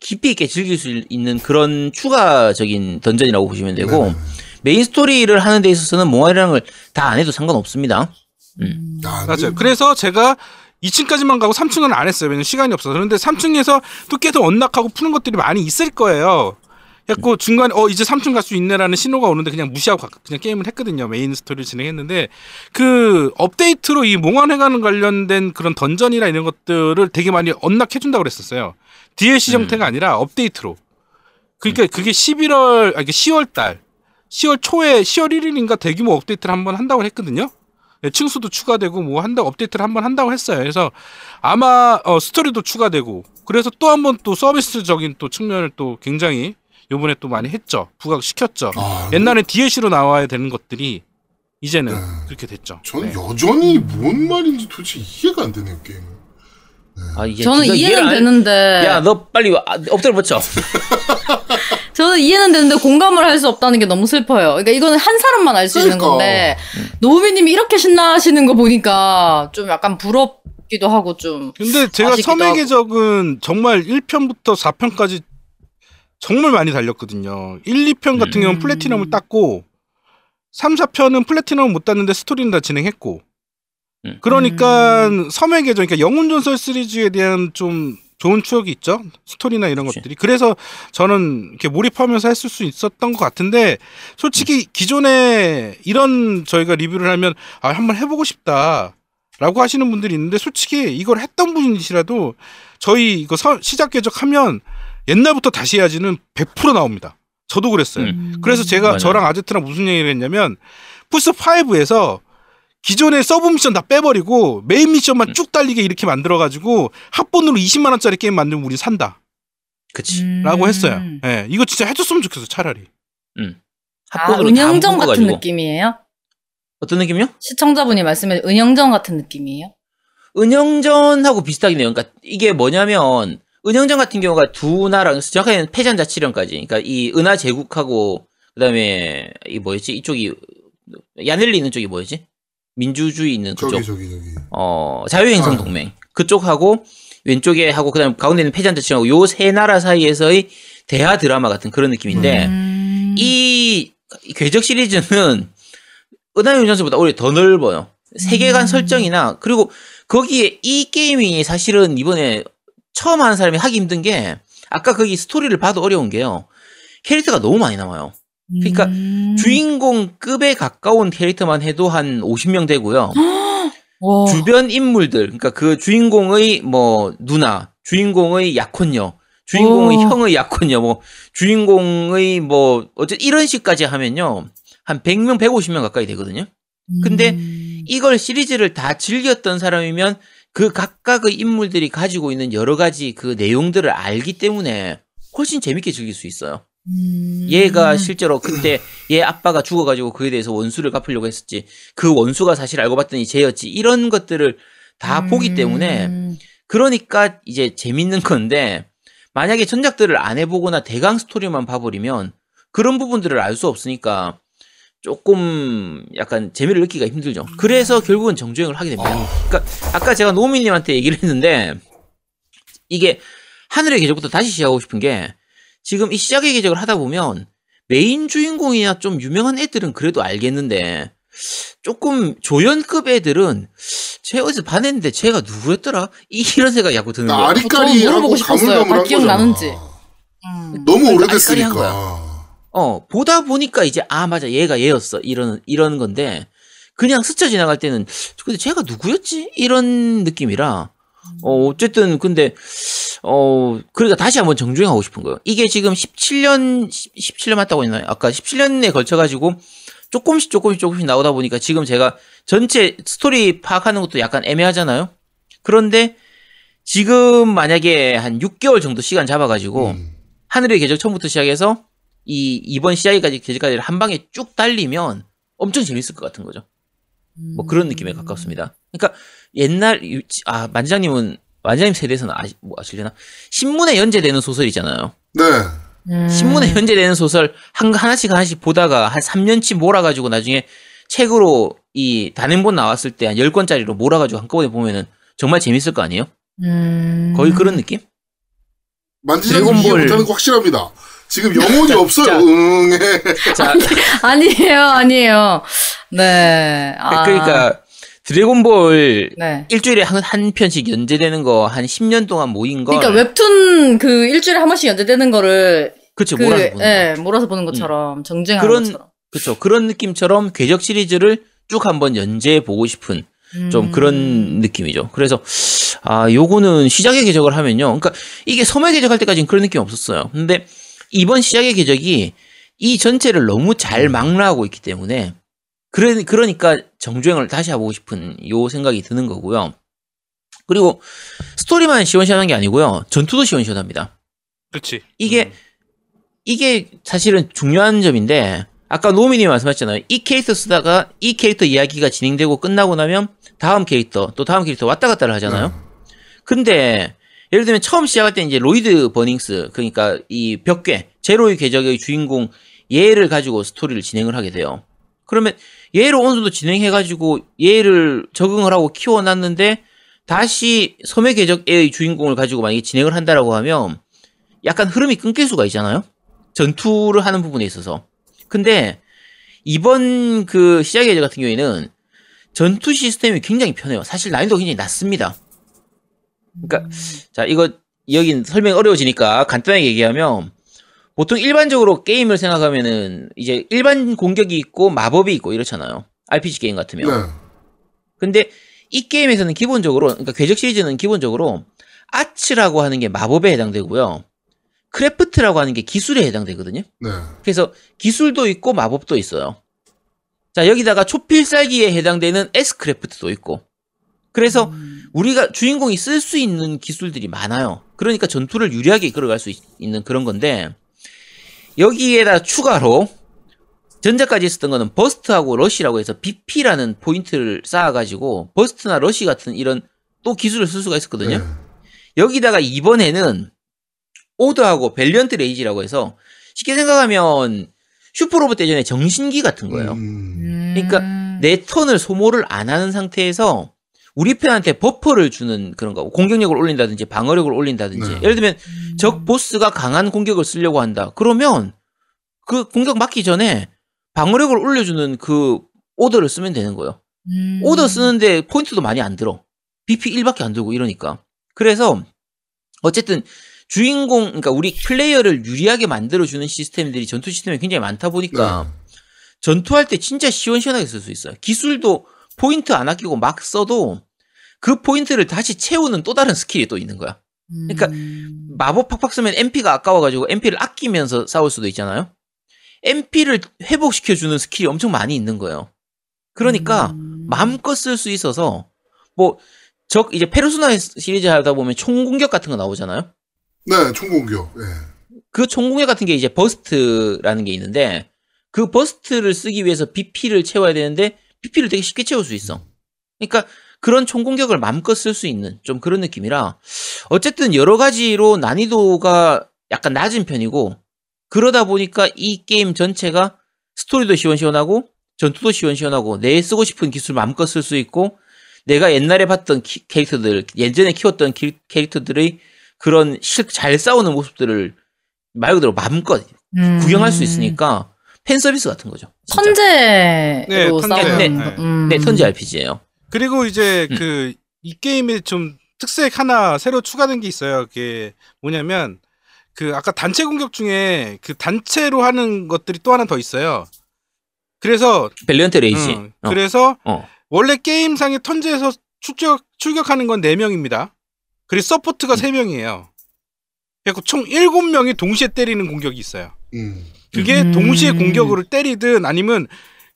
깊이 있게 즐길 수 있는 그런 추가적인 던전이라고 보시면 되고 네. 메인 스토리를 하는 데 있어서는 몽환회랑을 다 안 해도 상관없습니다. 음. 야, 맞아요. 그- 그래서 제가 2층까지만 가고 3층은 안 했어요. 왜냐면 시간이 없어서. 그런데 3층에서 또 계속 unlock하고 푸는 것들이 많이 있을 거예요. 그래갖고 중간에 어 이제 3층 갈 수 있네라는 신호가 오는데 그냥 무시하고 가- 그냥 게임을 했거든요. 메인 스토리를 진행했는데 그 업데이트로 이 몽환회랑 관련된 그런 던전이나 이런 것들을 되게 많이 unlock해 준다고 그랬었어요. DLC 음. 형태가 아니라 업데이트로. 그러니까 그게 11월, 아, 이게 10월 달, 10월 초에 10월 1일인가 대규모 업데이트를 한번 한다고 했거든요. 네, 층수도 추가되고 뭐 한다 업데이트를 한번 한다고 했어요. 그래서 아마 어, 스토리도 추가되고 그래서 또 한번 또 서비스적인 또 측면을 또 굉장히 요번에 또 많이 했죠. 부각시켰죠. 아, 옛날에 DLC로 나와야 되는 것들이 이제는 네. 그렇게 됐죠. 저는 네. 여전히 뭔 말인지 도대체 이해가 안 되네요 게임. 아, 이제 저는 이해는 되는데 야, 너 빨리 와. 아, 엎드려 버쳐. 저는 이해는 되는데 공감을 할 수 없다는 게 너무 슬퍼요. 그러니까 이거는 한 사람만 알수 있는 그러니까. 건데 노우미님이 이렇게 신나하시는 거 보니까 좀 약간 부럽 기도 하고 좀 근데 제가 섬의. 궤적은 정말 1편부터 4편까지 정말 많이 달렸거든요. 1, 2편 같은 음. 경우는 플래티넘을 땄고 3, 4편은 플래티넘을 못 땄는데 스토리는 다 진행했고 음. 그러니까 섬의 계정, 그러니까 영웅전설 시리즈에 대한 좀 좋은 추억이 있죠. 스토리나 이런 그치. 것들이. 그래서 저는 이렇게 몰입하면서 했을 수 있었던 것 같은데 솔직히 기존에 이런 저희가 리뷰를 하면 아, 한번 해보고 싶다. 라고 하시는 분들이 있는데 솔직히 이걸 했던 분이시라도 저희 이거 서- 시작 궤적 하면 옛날부터 다시 해야지는 100% 나옵니다. 저도 그랬어요. 음. 그래서 제가 맞아요. 저랑 아제트랑 무슨 얘기를 했냐면 플스 5에서 기존의 서브 미션 다 빼버리고 메인 미션만 음. 쭉 달리게 이렇게 만들어가지고 합본으로 20만 원짜리 게임 만들면 우리 산다라고 그치. 음. 했어요. 예, 이거 진짜 해줬으면 좋겠어 차라리. 아, 합본으로 다 은영전 같은 묶어가지고. 느낌이에요? 어떤 느낌이요? 시청자분이 말씀해 은영전 같은 느낌이에요? 은영전하고 비슷하긴 해요. 그러니까 이게 뭐냐면 은영전 같은 경우가 두 나라, 정확하게는 패전 자 치령까지. 그러니까 이 은하 제국하고 그다음에 이 뭐였지? 이쪽이 야넬리 있는 쪽이 뭐였지? 민주주의 있는 그쪽. 저기 저기 저기. 어, 자유행성 아. 동맹. 그쪽하고 왼쪽에 하고 그다음 가운데 있는 패전 자 치령하고 요 세 나라 사이에서의 대하 드라마 같은 그런 느낌인데 음. 이 궤적 시리즈는 은하의 전설보다 오히려 더 넓어요. 세계관 음. 설정이나 그리고 거기에 이 게임이 사실은 이번에 처음 하는 사람이 하기 힘든 게 아까 거기 스토리를 봐도 어려운 게요. 캐릭터가 너무 많이 나와요. 그러니까 음. 주인공급에 가까운 캐릭터만 해도 한 50명 되고요. 와. 주변 인물들, 그러니까 그 주인공의 뭐 누나, 주인공의 약혼녀, 주인공의 오. 형의 약혼녀, 뭐 주인공의 뭐 어쨌든 이런 식까지 하면요. 한 100명, 150명 가까이 되거든요. 근데 음. 이걸 시리즈를 다 즐겼던 사람이면 그 각각의 인물들이 가지고 있는 여러 가지 그 내용들을 알기 때문에 훨씬 재밌게 즐길 수 있어요. 음. 얘가 실제로 그때 얘 아빠가 죽어가지고 그에 대해서 원수를 갚으려고 했었지. 그 원수가 사실 알고 봤더니 쟤였지. 이런 것들을 다 보기 때문에 음. 그러니까 이제 재밌는 건데 만약에 전작들을 안 해보거나 대강 스토리만 봐버리면 그런 부분들을 알 수 없으니까 조금 약간 재미를 느끼기가 힘들죠. 그래서 결국은 정주행을 하게 됩니다. 그러니까 아까 제가 노미님한테 얘기를 했는데 이게 하늘의 계적부터 다시 시작하고 싶은 게 지금 이 시작의 계적을 하다 보면 메인 주인공이나 좀 유명한 애들은 그래도 알겠는데 조금 조연급 애들은 쟤 어디서 반했는데 쟤가 누구였더라? 이런 생각이 자꾸 드는 거예요. 아리까리하고 물어보고 싶었어요. 기억나는지. 음. 너무 오래됐으니까. 어, 보다 보니까 이제, 아, 맞아, 얘가 얘였어. 이런, 이런 건데, 그냥 스쳐 지나갈 때는, 근데 쟤가 누구였지? 이런 느낌이라, 어, 어쨌든, 근데, 어, 그러니까 다시 한번 정주행하고 싶은 거예요. 이게 지금 17년, 17년 맞다고 했나요? 아까 17년에 걸쳐가지고, 조금씩 조금씩 조금씩 나오다 보니까 지금 제가 전체 스토리 파악하는 것도 약간 애매하잖아요? 그런데, 지금 만약에 한 6개월 정도 시간 잡아가지고, 음. 하늘의 계적 처음부터 시작해서 이 이번 시작까지 계적까지를 한 방에 쭉 달리면 엄청 재밌을 것 같은 거죠. 뭐 그런 느낌에 가깝습니다. 그러니까 옛날 유- 아 만장님은 만장님 세대에서는 아시, 뭐 아시려나 신문에 연재되는 소설이잖아요. 네. 음. 신문에 연재되는 소설 한 하나씩 하나씩 보다가 한 3년치 몰아가지고 나중에 책으로 이 단행본 나왔을 때 한 10권짜리로 몰아가지고 한꺼번에 보면은 정말 재밌을 거 아니에요? 음. 거의 그런 느낌? 만지장님 이해 드래곤볼. 못하는 거 확실합니다. 지금 영혼이 자, 없어요. 자. 응에. 자, 아니에요, 아니에요. 네. 아, 그러니까 드래곤볼 네. 일주일에 한, 한 편씩 연재되는 거 한 10년 동안 모인 거. 그러니까 웹툰 그 일주일에 한 번씩 연재되는 거를 그쵸, 그, 몰아서 보는 거. 예, 몰아서 보는 것처럼 정쟁하는 그런- 것처럼. 그쵸. 그런 느낌처럼 궤적 시리즈를 쭉 한번 연재해 보고 싶은 좀 음. 그런 느낌이죠. 그래서 아, 요거는 시작의 궤적을 하면요. 그러니까 이게 섬의 궤적 할 때까지는 그런 느낌 없었어요. 근데 이번 시작의 궤적이 이 전체를 너무 잘 망라하고 있기 때문에 그래, 그러니까 정주행을 다시 해보고 싶은 요 생각이 드는 거고요. 그리고 스토리만 시원시원한 게 아니고요. 전투도 시원시원합니다. 그렇지. 이게 이게 사실은 중요한 점인데 아까 노미님이 말씀하셨잖아요. 이 캐릭터 쓰다가 이 캐릭터 이야기가 진행되고 끝나고 나면 다음 캐릭터 또 다음 캐릭터 왔다 갔다를 하잖아요. 근데 예를 들면 처음 시작할 때 이제 로이드 버닝스 그러니까 이 벽궤 제로의 궤적의 주인공 얘를 가지고 스토리를 진행을 하게 돼요. 그러면 얘를 어느 정도 진행해가지고 얘를 적응을 하고 키워놨는데 다시 섬의 궤적의 주인공을 가지고 만약에 진행을 한다라고 하면 약간 흐름이 끊길 수가 있잖아요. 전투를 하는 부분에 있어서. 근데 이번 그 시작의 궤적 같은 경우에는 전투 시스템이 굉장히 편해요. 사실 난이도가 굉장히 낮습니다. 그러니까 자 이거 여긴 설명 어려워지니까 간단하게 얘기하면 보통 일반적으로 게임을 생각하면은 이제 일반 공격이 있고 마법이 있고 이렇잖아요. RPG 게임 같으면. 네. 근데 이 게임에서는 기본적으로 그러니까 궤적 시리즈는 기본적으로 arts라고 하는 게 마법에 해당되고요. craft라고 하는 게 기술에 해당되거든요. 네. 그래서 기술도 있고 마법도 있어요. 자, 여기다가 초필살기에 해당되는 S-craft도 있고. 그래서 우리가 주인공이 쓸 수 있는 기술들이 많아요. 그러니까 전투를 유리하게 이끌어갈 수 있, 는 그런 건데 여기에다 추가로 전작까지 있었던 거는 burst하고 rush라고 해서 BP라는 포인트를 쌓아가지고 burst나 rush 같은 이런 또 기술을 쓸 수가 있었거든요. 네. 여기다가 이번에는 order하고 valiant rage라고 해서 쉽게 생각하면 슈퍼로봇 대전의 정신기 같은 거예요. 음. 그러니까 내 턴을 소모를 안 하는 상태에서 우리 편한테 buff를 주는 그런 거 공격력을 올린다든지 방어력을 올린다든지 네. 예를 들면 적 보스가 강한 공격을 쓰려고 한다 그러면 그 공격 맞기 전에 방어력을 올려주는 그 order를 쓰면 되는 거예요 음. 오더 쓰는데 포인트도 많이 안 들어 BP 1밖에 안 들고 이러니까 그래서 어쨌든 주인공, 그러니까 우리 플레이어를 유리하게 만들어주는 시스템들이 전투 시스템이 굉장히 많다 보니까 네. 전투할 때 진짜 시원시원하게 쓸 수 있어요. 기술도 포인트 안 아끼고 막 써도 그 포인트를 다시 채우는 또 다른 스킬이 또 있는 거야. 그러니까 음. 마법 팍팍 쓰면 MP가 아까워가지고 MP를 아끼면서 싸울 수도 있잖아요. MP를 회복시켜주는 스킬이 엄청 많이 있는 거예요. 그러니까 음. 마음껏 쓸 수 있어서 뭐 적 이제 페르소나 시리즈 하다 보면 총 공격 같은 거 나오잖아요. 네, 총공격. 예. 그총 공격 같은 게 이제 burst라는 게 있는데 그 burst를 쓰기 위해서 BP를 채워야 되는데 BP를 되게 쉽게 채울 수 있어. 그러니까 그런 총 공격을 마음껏 쓸 수 있는 좀 그런 느낌이라 어쨌든 여러 가지로 난이도가 약간 낮은 편이고 그러다 보니까 이 게임 전체가 스토리도 시원시원하고 전투도 시원시원하고 내 쓰고 싶은 기술 마음껏 쓸 수 있고 내가 옛날에 봤던 키- 캐릭터들 예전에 키웠던 키- 캐릭터들의 그런 실, 잘 싸우는 모습들을 말 그대로 마음껏 음. 구경할 수 있으니까 팬 서비스 같은 거죠. 진짜. 턴제로 네, 턴제. 싸우는 네, 거. 네. 음. 네, 턴제 RPG예요. 그리고 이제 음. 그이 게임에 좀 특색 하나 새로 추가된 게 있어요. 그게 뭐냐면 그 아까 단체 공격 중에 그 단체로 하는 것들이 또 하나 더 있어요. 그래서 valiant rage. 음, 어, 그래서 어. 원래 게임상의 턴제에서 출격 출격하는 건 4명입니다. 그리고 서포트가 3명이에요. 그래서 총 7명이 동시에 때리는 공격이 있어요. 음. 그게 음. 동시에 공격으로 때리든 아니면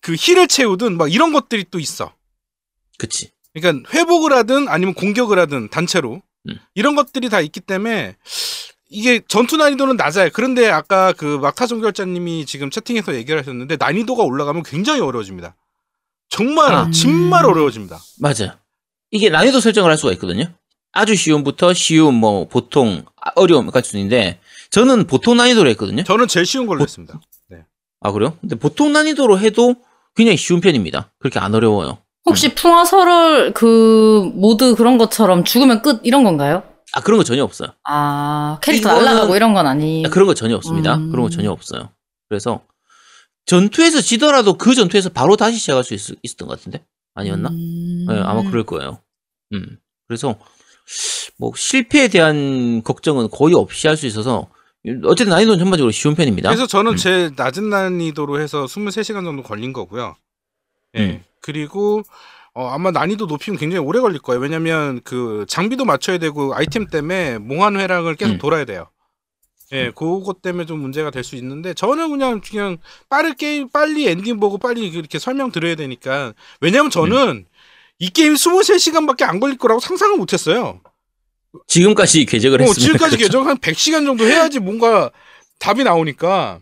그 힐을 채우든 막 이런 것들이 또 있어. 그치. 그러니까 회복을 하든 아니면 공격을 하든 단체로 음. 이런 것들이 다 있기 때문에 이게 전투 난이도는 낮아요. 그런데 아까 그 막타종 결자님이 지금 채팅에서 얘기를 하셨는데 난이도가 올라가면 굉장히 어려워집니다. 정말 아. 정말 어려워집니다. 맞아요. 이게 난이도 설정을 할 수가 있거든요. 아주 쉬움부터 쉬움, 뭐, 보통, 아, 어려움까지 있는데, 저는 보통 난이도로 했거든요. 저는 제일 쉬운 걸로 보- 했습니다. 아, 그래요? 근데 보통 난이도로 해도 굉장히 쉬운 편입니다. 그렇게 안 어려워요. 혹시 풍화설을 그 모드 그런 것처럼 죽으면 끝 이런 건가요? 아, 그런 거 전혀 없어요. 아 캐릭터 이거는- 날라가고 이런 건 아니. 아, 그런 거 전혀 없습니다. 음. 그런 거 전혀 없어요. 그래서, 전투에서 지더라도 그 전투에서 바로 다시 시작할 수 있, 있었던 것 같은데? 아니었나? 음. 네, 아마 그럴 거예요. 음. 그래서 뭐 실패에 대한 걱정은 거의 없이 할 수 있어서 어쨌든 난이도는 전반적으로 쉬운 편입니다. 그래서 저는 음. 제일 낮은 난이도로 해서 23시간 정도 걸린 거고요. 예. 음. 그리고 어, 아마 난이도 높이면 굉장히 오래 걸릴 거예요. 왜냐면 그 장비도 맞춰야 되고 아이템 때문에 몽환 회랑을 계속 음. 돌아야 돼요. 예, 그것 때문에 좀 문제가 될 수 있는데 저는 그냥 그냥 빠르게 빨리 엔딩 보고 빨리 이렇게 설명 드려야 되니까 왜냐면 저는 이 게임 23시간밖에 안 걸릴 거라고 상상을 못 했어요. 지금까지 궤적을 어, 했으면 지금까지 그렇죠. 궤적 한 100시간 정도 해야지 뭔가 답이 나오니까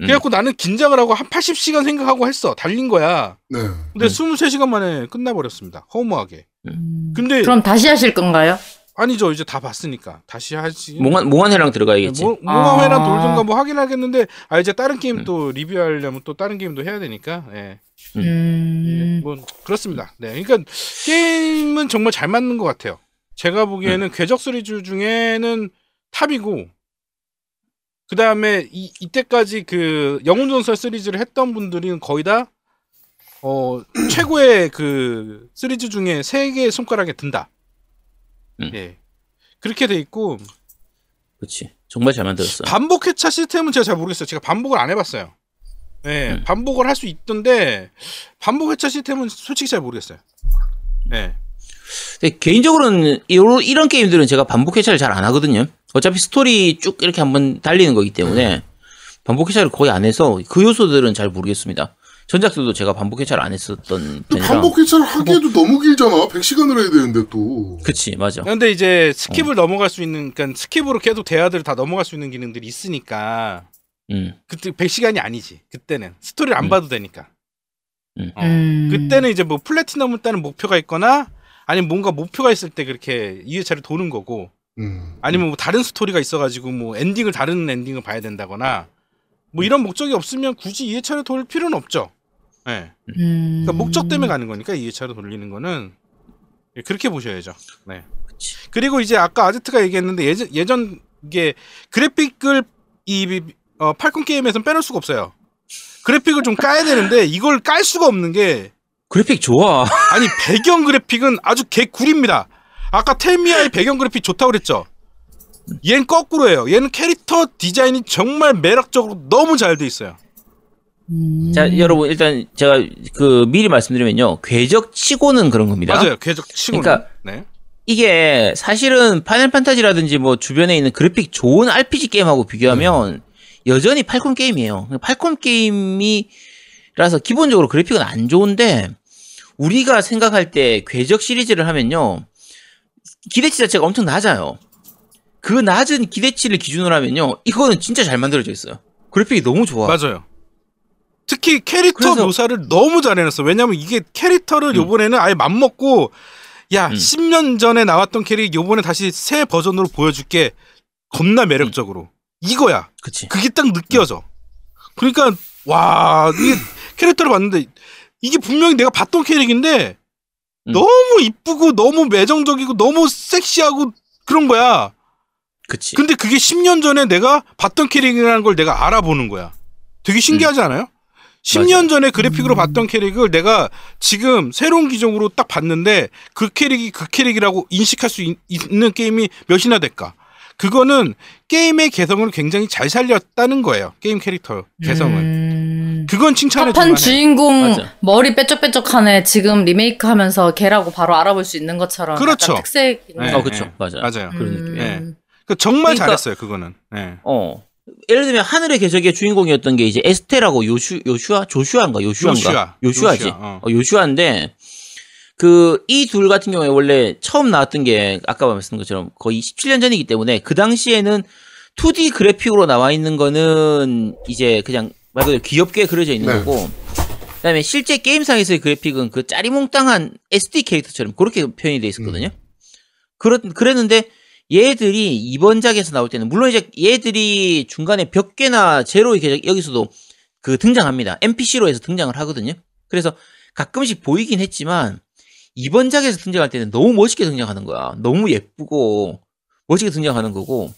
음. 그래갖고 나는 긴장을 하고 한 80시간 생각하고 했어. 달린 거야. 네. 근데 음. 23시간 만에 끝나버렸습니다. 허무하게. 음. 근데 그럼 다시 하실 건가요? 아니죠. 이제 다 봤으니까. 다시 하지. 몽환 몽환회랑 들어가야겠지. 뭐, 몽화회랑 아. 돌든가 뭐 확인하겠는데 아 이제 다른 게임 음. 또 리뷰하려면 또 다른 게임도 해야 되니까 예. 음. 음. 뭐 그렇습니다. 네, 그러니까 게임은 정말 잘 맞는 것 같아요. 제가 보기에는 음. 궤적 시리즈 중에는 탑이고 그 다음에 이 이때까지 그 영웅전설 시리즈를 했던 분들은 거의 다 어, 최고의 그 시리즈 중에 세 개의 손가락에 든다. 음. 예. 그렇게 돼 있고 그렇지. 정말 잘 만들었어. 반복 회차 시스템은 제가 잘 모르겠어요. 제가 반복을 안 해봤어요. 네, 음. 반복을 할 수 있던데 반복 회차 시스템은 솔직히 잘 모르겠어요. 네, 근데 개인적으로는 이런, 이런 게임들은 제가 반복 회차를 잘 안 하거든요. 어차피 스토리 쭉 이렇게 한번 달리는 거기 때문에 반복 회차를 거의 안 해서 그 요소들은 잘 모르겠습니다. 전작들도 제가 반복 회차를 안 했었던 또 편이라. 반복 회차를 하기에도 너무 길잖아. 100시간을 해야 되는데 또. 그치, 맞아. 근데 이제 어. skip을 넘어갈 수 있는, 그러니까 skip으로 계속 대화들을 다 넘어갈 수 있는 기능들이 있으니까 음, 그때 100시간이 아니지. 그때는 스토리를 안 음. 봐도 되니까. 음. 어. 음. 그때는 이제 뭐 플래티넘을 따는 목표가 있거나 아니면 뭔가 목표가 있을 때 그렇게 2회차를 도는 거고 음. 아니면 뭐 다른 스토리가 있어가지고 뭐 엔딩을 다른 엔딩을 봐야 된다거나 뭐 이런 목적이 없으면 굳이 2회차를 돌 필요는 없죠. 예. 음. 그러니까 목적 때문에 가는 거니까 2회차로 돌리는 거는 예, 그렇게 보셔야죠. 네. 그치. 그리고 이제 아까 아제트가 얘기했는데 예전 예전 이게 그래픽을 이 어, 팔콘 게임에서는 빼놓을 수가 없어요. 그래픽을 좀 까야 되는데 이걸 깔 수가 없는 게 그래픽 좋아. 아니 배경 그래픽은 아주 개구리입니다. 아까 텔미아의 배경 그래픽 좋다고 그랬죠. 얘는 거꾸로예요. 얘는 캐릭터 디자인이 정말 매력적으로 너무 잘 돼 있어요. 음. 자, 여러분 일단 제가 그 미리 말씀드리면요. 궤적 치고는 그런 겁니다. 맞아요. 궤적 치고. 그러니까 네. 이게 사실은 파이널 판타지라든지 뭐 주변에 있는 그래픽 좋은 RPG 게임하고 비교하면 여전히 팔콤 게임이에요. 팔콤 게임이라서 기본적으로 그래픽은 안 좋은데 우리가 생각할 때 궤적 시리즈를 하면요. 기대치 자체가 엄청 낮아요. 그 낮은 기대치를 기준으로 하면요. 이거는 진짜 잘 만들어져 있어요. 그래픽이 너무 좋아. 맞아요. 특히 캐릭터 그래서- 묘사를 너무 잘 해놨어. 왜냐면 이게 캐릭터를 음. 요번에는 아예 맘먹고 야 음. 10년 전에 나왔던 캐릭 요번에 다시 새 버전으로 보여줄게. 겁나 매력적으로. 이거야. 그치. 그게 딱 느껴져. 그러니까 와 이게 캐릭터를 봤는데 이게 분명히 내가 봤던 캐릭인데 음. 너무 이쁘고 너무 매정적이고 너무 섹시하고 그런 거야. 그치. 근데 그게 10년 전에 내가 봤던 캐릭이라는 걸 내가 알아보는 거야. 되게 신기하지 않아요? 10년 음. 맞아요. 전에 그래픽으로 봤던 캐릭을 내가 지금 새로운 기종으로 딱 봤는데 그 캐릭이 그 캐릭이라고 인식할 수 있, 는 게임이 몇이나 될까? 그거는 게임의 개성을 굉장히 잘 살렸다는 거예요. 게임 캐릭터 개성을. 음. 그건 칭찬해 줄만해. 주인공 맞아. 머리 빼쩍빼쩍하네 지금 리메이크 하면서 걔라고 바로 알아볼 수 있는 것처럼 그렇죠. 약간 특색 있는 네, 어, 그쵸. 네. 맞아요. 맞아요. 그런 느낌. 네. 음. 그 정말 그러니까- 잘했어요. 그거는. 네. 어. 예를 들면 하늘의 궤적의 주인공이었던 게 이제 에스테라고 요슈 요슈아 조슈아인가 요슈아인가 요슈아. 지 요슈아, 어. 어, 요슈아인데 그 이 둘 같은 경우에 원래 처음 나왔던 게 아까 말씀드린 것처럼 거의 17년 전이기 때문에 그 당시에는 2D 그래픽으로 나와 있는 거는 이제 그냥 말 그대로 귀엽게 그려져 있는 네. 거고 그다음에 실제 게임상에서의 그래픽은 그 짜리몽땅한 SD 캐릭터처럼 그렇게 표현이 돼 있었거든요. 그렇 그랬는데 얘들이 이번 작에서 나올 때는 물론 이제 얘들이 중간에 몇 개나 제로의 계적 여기서도 그 등장합니다. NPC로 해서 등장을 하거든요. 그래서 가끔씩 보이긴 했지만 이번 작에서 등장할 때는 너무 멋있게 등장하는 거야. 너무 예쁘고 멋있게 등장하는 거고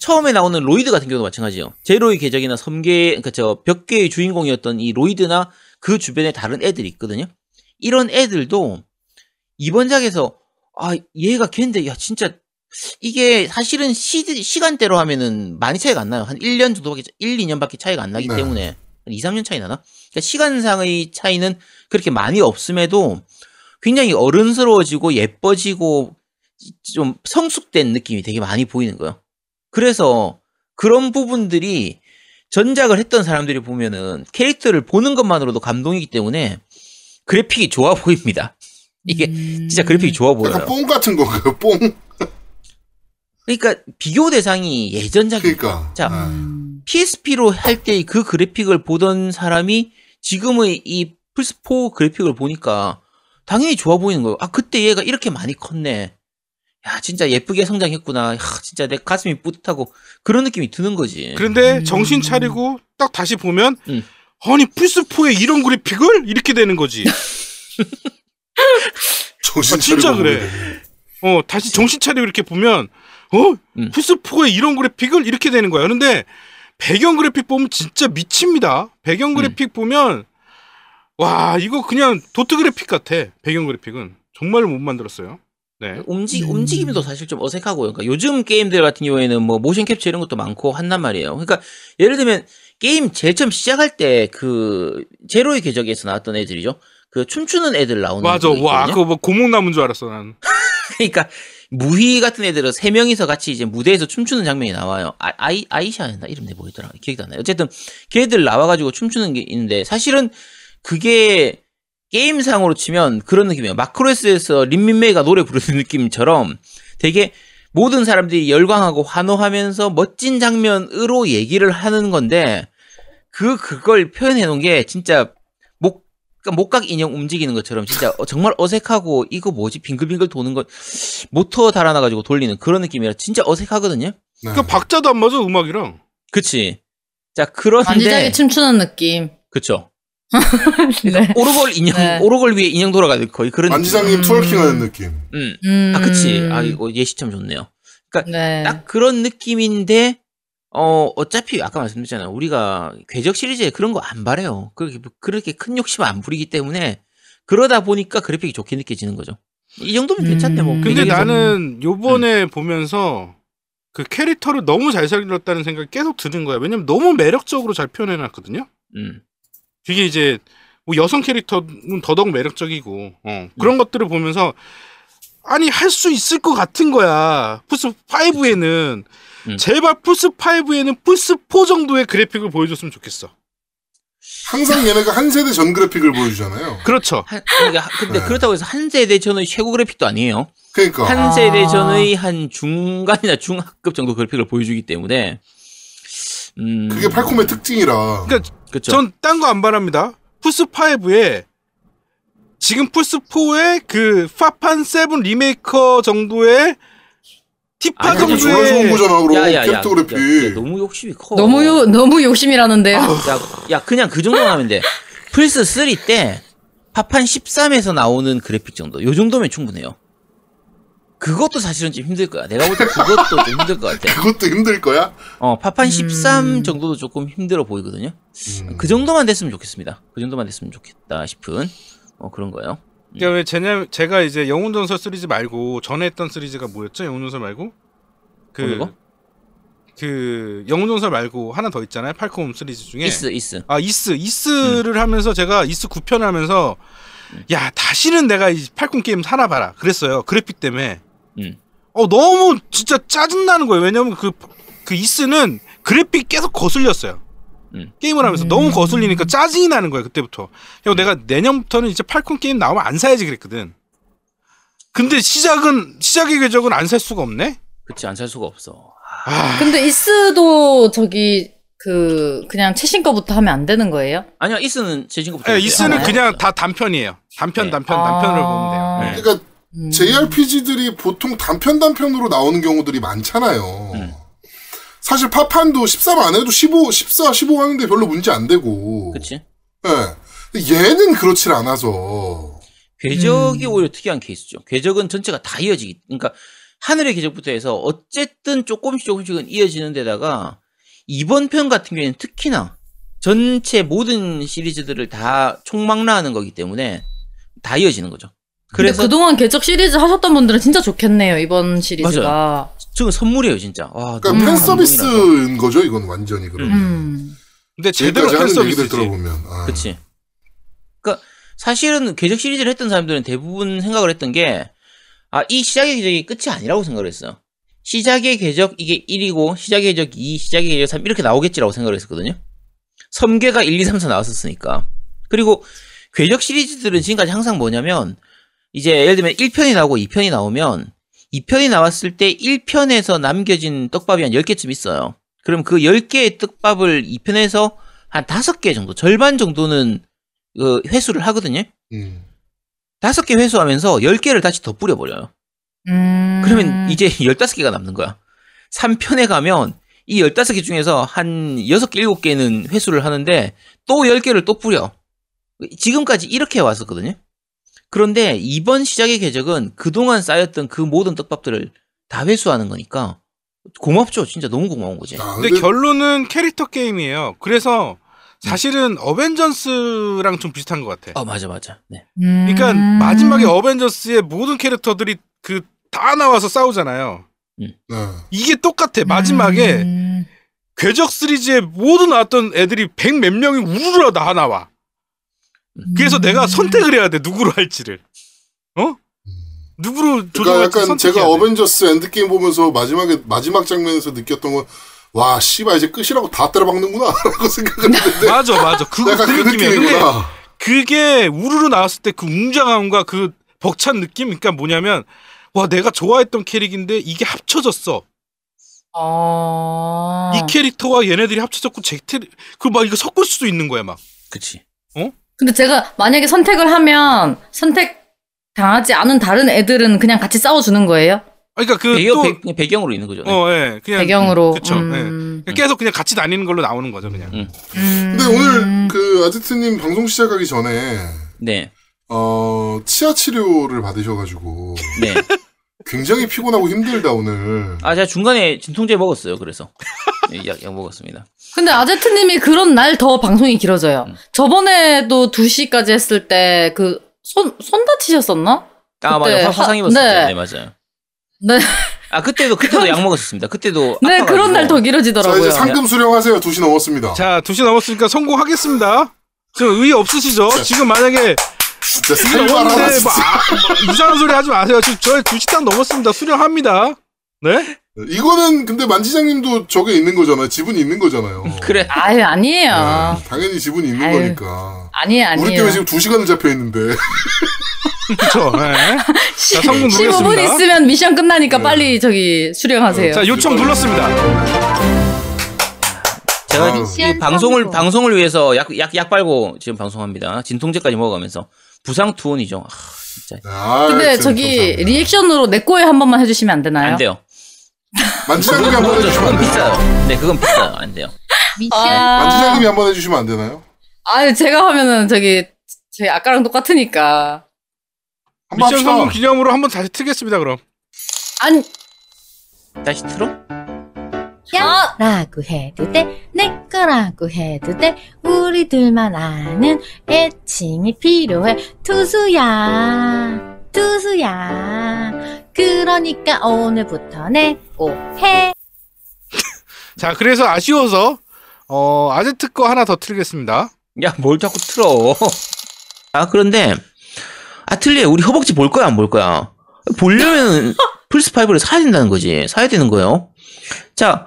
처음에 나오는 로이드 같은 경우도 마찬가지예요. 제로의 계적이나 섬계 그러니까 저 벽계의 주인공이었던 이 로이드나 그 주변에 다른 애들이 있거든요. 이런 애들도 이번 작에서 아 얘가 걔인데 야 진짜 이게 사실은 시, 시간대로 하면은 많이 차이가 안 나요. 한 1년 정도밖에 1, 2년밖에 차이가 안 나기 네. 때문에 한 2, 3년 차이 나나? 그러니까 시간상의 차이는 그렇게 많이 없음에도 굉장히 어른스러워지고 예뻐지고 좀 성숙된 느낌이 되게 많이 보이는 거예요. 그래서 그런 부분들이 전작을 했던 사람들이 보면은 캐릭터를 보는 것만으로도 감동이기 때문에 그래픽이 좋아 보입니다. 이게 음. 진짜 그래픽이 좋아 보여요. 약간 뽕 같은 건가요? 뽕. 그러니까 비교 대상이 예전작이 그러니까. 자, 네. 음. PSP로 할 때 그 그래픽을 보던 사람이 지금의 이 플스4 그래픽을 보니까 당연히 좋아 보이는 거예요. 아, 그때 얘가 이렇게 많이 컸네. 야, 진짜 예쁘게 성장했구나. 야, 진짜 내 가슴이 뿌듯하고 그런 느낌이 드는 거지. 그런데 음. 정신 차리고 딱 다시 보면 음. 아니 플스4에 이런 그래픽을 이렇게 되는 거지. 정신 아, 진짜 그래. 어 다시 정신 차리고 이렇게 보면 어 음. 플스4에 이런 그래픽을 이렇게 되는 거야. 그런데 배경 그래픽 보면 진짜 미칩니다. 음. 배경 그래픽 보면 와 이거 그냥 도트 그래픽 같아. 배경 그래픽은 정말 못 만들었어요. 네. 움직, 음. 움직임도 사실 좀 어색하고요. 그러니까 요즘 게임들 같은 경우에는 뭐 모션 캡처 이런 것도 많고 한단 말이에요. 그러니까 예를 들면 게임 제일 처음 시작할 때 그 제로의 궤적에서 나왔던 애들이죠. 그 춤추는 애들 나오는 맞아. 거와 있거든요. 그거 뭐 고목나무인 줄 알았어 난. 그러니까 무희 같은 애들은 세 명이서 같이 이제 무대에서 춤추는 장면이 나와요. 아, 아이 아이샤였나 이름 내 뭐였더라 기억이 안 나요. 어쨌든 걔들 나와 가지고 춤추는 게 있는데 사실은 그게 게임상으로 치면 그런 느낌이에요. 마크로스에서 린민메이가 노래 부르는 느낌처럼 되게 모든 사람들이 열광하고 환호하면서 멋진 장면으로 얘기를 하는 건데 그 그걸 표현해 놓은 게 진짜 목 그러니까 목각 인형 움직이는 것처럼 진짜 어, 정말 어색하고 이거 뭐지 빙글빙글 도는 거 모터 달아놔 가지고 돌리는 그런 느낌이라 진짜 어색하거든요. 네. 그 박자도 안 맞아 음악이랑. 그치? 자 그런데 만지작이 춤추는 느낌. 그쵸? 네. 오르골 인형 네. 오르골 위에 인형 돌아가는 거의 그런 만지장님 음. 트월킹하는 느낌. 느낌. 음. 음. 아 그치? 아 이거 예시 참 좋네요. 네. 딱 그런 느낌인데 어 어차피 아까 말씀드렸잖아요. 우리가 궤적 시리즈에 그런 거 안 바래요. 그렇게 그렇게 큰 욕심 안 부리기 때문에 그러다 보니까 그래픽이 좋게 느껴지는 거죠. 이 정도면 괜찮네 뭐. 음. 근데. 나는 요번에 보면서 그 캐릭터를 너무 잘 살렸다는 생각이 계속 드는 거야. 왜냐면 너무 매력적으로 잘 표현해 놨거든요. 음. 되게 이제 뭐 여성 캐릭터는 더더욱 매력적이고 어, 그런 것들을 보면서 아니 할 수 있을 것 같은 거야. 플스 5에는 음. 제발 플스 5에는 플스 4 정도의 그래픽을 보여줬으면 좋겠어. 항상 얘네가 한 세대 전 그래픽을 보여주잖아요. 그렇죠. 한, 그러니까 근데 네. 그렇다고 해서 한 세대 전의 최고 그래픽도 아니에요. 그러니까 한 아. 세대 전의 한 중간이나 중하급 정도 그래픽을 보여주기 때문에 음. 그게 팔콤의 특징이라. 그러니까 그렇죠. 전 딴 거 안 바랍니다. 플스 5에 지금 플스 4에 그 파판 7 리메이크 정도의 티파 좋은 정도의 거잖아, 그럼 야, 야, 야, 캐릭터 야, 그래픽. 야, 너무 욕심이 커. 너무 요, 너무 욕심이라는데요. 야, 야, 그냥 그 정도만 하면 돼. 플스 3 때 파판 13에서 나오는 그래픽 정도. 요 정도면 충분해요. 그것도 사실은 좀 힘들 거야. 내가 볼 때 그것도 좀 힘들 것 같아. 그것도 힘들 거야? 어, 파판 음. 13 정도도 조금 힘들어 보이거든요. 음. 그 정도만 됐으면 좋겠습니다. 그 정도만 됐으면 좋겠다 싶은 어, 그런 거예요. 그러니까 왜 제냐, 제가 이제 영웅전설 시리즈 말고 전에 했던 시리즈가 뭐였죠? 영웅전설 말고 그 거? 그 영웅전설 말고 하나 더 있잖아요. 팔콤 시리즈 중에 이스 이스. 아 이스 이스를 하면서 제가 이스 9편 하면서 야 다시는 내가 이 팔콤 게임 사나 봐라 그랬어요. 그래픽 때문에 음. 어 너무 진짜 짜증 나는 거예요. 왜냐면 그그 이스는 그래픽 계속 거슬렸어요. 음. 게임을 하면서 음. 너무 거슬리니까 짜증이 나는 거야 그때부터. 그리고 내가 내년부터는 이제 팔콘 게임 나오면 안 사야지 그랬거든. 근데 시작은 시작의 궤적은 안 살 수가 없네. 그치 안살 수가 없어. 아, 근데 이스도 저기 그 그냥 최신 거부터 하면 안 되는 거예요? 아니야 이스는 제 친구부터. 예, 있어요. 이스는 아, 그냥 다 단편이에요. 단편 네. 단편 아. 단편을 보면 돼요. 네. 그러니까 음. JRPG들이 보통 단편 단편으로 나오는 경우들이 많잖아요. 음. 사실 파판도 13 안 해도 15, 14, 15 하는데 별로 문제 안 되고. 그치. 예. 얘는 그렇질 않아서. 궤적이 음. 오히려 특이한 케이스죠. 궤적은 전체가 다 이어지기. 그러니까 하늘의 궤적부터 해서 어쨌든 조금씩 조금씩은 이어지는 데다가 이번 편 같은 경우에는 특히나 전체 모든 시리즈들을 다 총망라하는 거기 때문에 다 이어지는 거죠. 근데 그래서 그동안 개척 시리즈 하셨던 분들은 진짜 좋겠네요, 이번 시리즈가. 저건 선물이에요, 진짜. 와, 그러니까 너무 팬 감동이라서. 서비스인 거죠, 이건 완전히 그러면. 음. 근데 제대로 팬 서비스지. 들어보면. 아. 그치. 그러니까 사실은 궤적 시리즈를 했던 사람들은 대부분 생각을 했던 게, 아, 이 시작의 궤적이 끝이 아니라고 생각을 했어요. 시작의 궤적 이게 1이고, 시작의 궤적 2, 시작의 궤적 3 이렇게 나오겠지라고 생각을 했었거든요. 섬계가 1, 2, 3, 4 나왔었으니까. 그리고 궤적 시리즈들은 지금까지 항상 뭐냐면, 이제 예를 들면 1편이 나오고 2편이 나오면, 2편이 나왔을 때 1편에서 남겨진 떡밥이 한 10개쯤 있어요. 그럼 그 10개의 떡밥을 2편에서 한 5개 정도, 절반 정도는 그 회수를 하거든요. 음. 다섯 개 회수하면서 10개를 다시 더 뿌려버려요. 음. 그러면 이제 15개가 남는 거야. 3편에 가면 이 15개 중에서 한 6개, 7개는 회수를 하는데 또 10개를 또 뿌려. 지금까지 이렇게 왔었거든요. 그런데 이번 시작의 궤적은 그동안 쌓였던 그 모든 떡밥들을 다 회수하는 거니까 고맙죠. 진짜 너무 고마운 거지. 아, 근데 결론은 캐릭터 게임이에요. 그래서 사실은 어벤져스랑 좀 비슷한 것 같아. 어, 맞아, 맞아. 네. 음. 그러니까 마지막에 어벤져스의 모든 캐릭터들이 그 다 나와서 싸우잖아요. 네. 이게 똑같아. 마지막에 음. 궤적 시리즈에 모두 나왔던 애들이 백 몇 명이 우르르 다 나와. 그래서 음. 내가 선택을 해야 돼. 누구로 할지를. 어? 누구로 그러니까 약간 제가 돼. 어벤져스 엔드게임 보면서 마지막에 마지막 장면에서 느꼈던 건 와, 씨발 이제 끝이라고 다 때려박는구나 라고 생각을 했는데 맞아, 맞아. 그거 약간 그그 느낌이야. 그게 우르르 나왔을 때 그 웅장함과 그 벅찬 느낌? 그러니까 뭐냐면 와 내가 좋아했던 캐릭인데 이게 합쳐졌어. 아. 이 캐릭터와 얘네들이 합쳐졌고 제 캐릭 그막 이거 섞을 수도 있는 거야 막. 그치. 근데 제가 만약에 선택을 하면 선택 당하지 않은 다른 애들은 그냥 같이 싸워주는 거예요? 그러니까 배경, 그또 배, 배경으로 있는 거죠. 네. 어, 예. 그냥 배경으로. 그쵸. 음. 예. 그러니까 계속 그냥 같이 다니는 걸로 나오는 거죠, 그냥. 음. 음. 근데 오늘 그 아지트님 방송 시작하기 전에 네. 어 치아 치료를 받으셔가지고 네. 굉장히 피곤하고 힘들다 오늘. 아, 제가 중간에 진통제 먹었어요. 그래서. 네, 약, 약 먹었습니다. 근데 아제트님이 그런 날 더 방송이 길어져요. 음. 저번에도 2시까지 했을 때 그 손, 손 다치셨었나? 아, 맞아. 화, 화상 입었을 때. 네. 네, 맞아요. 네. 아 그때도 그때도 약 먹었습니다. 그때도 네. 그런 날더 자, 길어지더라고요. 이제 상금 수령하세요. 2시 넘었습니다. 자, 2시 넘었으니까 성공하겠습니다. 지금 의의 없으시죠? 지금 만약에 진짜 2시 살발하다, 넘었는데 뭐, 진짜. 아, 뭐 이상한 소리 하지 마세요. 지금 저희 2시 딱 넘었습니다. 수령합니다. 네? 이거는 근데 만지장님도 저게 있는 거잖아요. 지분이 있는 거잖아요. 그래. 아유, 아니에요. 네, 당연히 지분이 있는 아유, 거니까. 아니에요, 우리 아니에요. 때문에 지금 2 시간을 잡혀 있는데. 그쵸. 네. 자, 성공 15분 누르겠습니다. 있으면 미션 끝나니까 네. 빨리 저기 수령하세요. 자, 요청 눌렀습니다. 제가 아. 이 방송을 방송을 위해서 약 약 약 빨고 지금 방송합니다. 진통제까지 먹어가면서 부상 투혼이죠. 아, 진짜 아, 근데 저기 감사합니다. 리액션으로 내 거에 한 번만 해주시면 안 되나요? 안 돼요. 만지장님이 한번 해주시면 안 그건 돼요? 비싸요. 네, 그건 비싸요. 안 돼요. 아, 만지장님이 한번 해주시면 안 되나요? 아유, 제가 하면은 저기, 제 아까랑 똑같으니까. 미션. 성공 기념으로 한번 다시 트겠습니다, 그럼. 아니, 다시 틀어? 아, 라고 해도 돼, 내 거라고 해도 돼, 우리들만 아는 애칭이 필요해. 투수야, 투수야. 그러니까 오늘부터 내고 해. 자, 그래서 아쉬워서, 어, 아제트 거 하나 더 틀겠습니다. 야, 뭘 자꾸 틀어. 아, 그런데, 아틀리에 우리 허벅지 볼 거야, 안 볼 거야? 보려면 플스5를 사야 된다는 거지. 사야 되는 거예요. 자,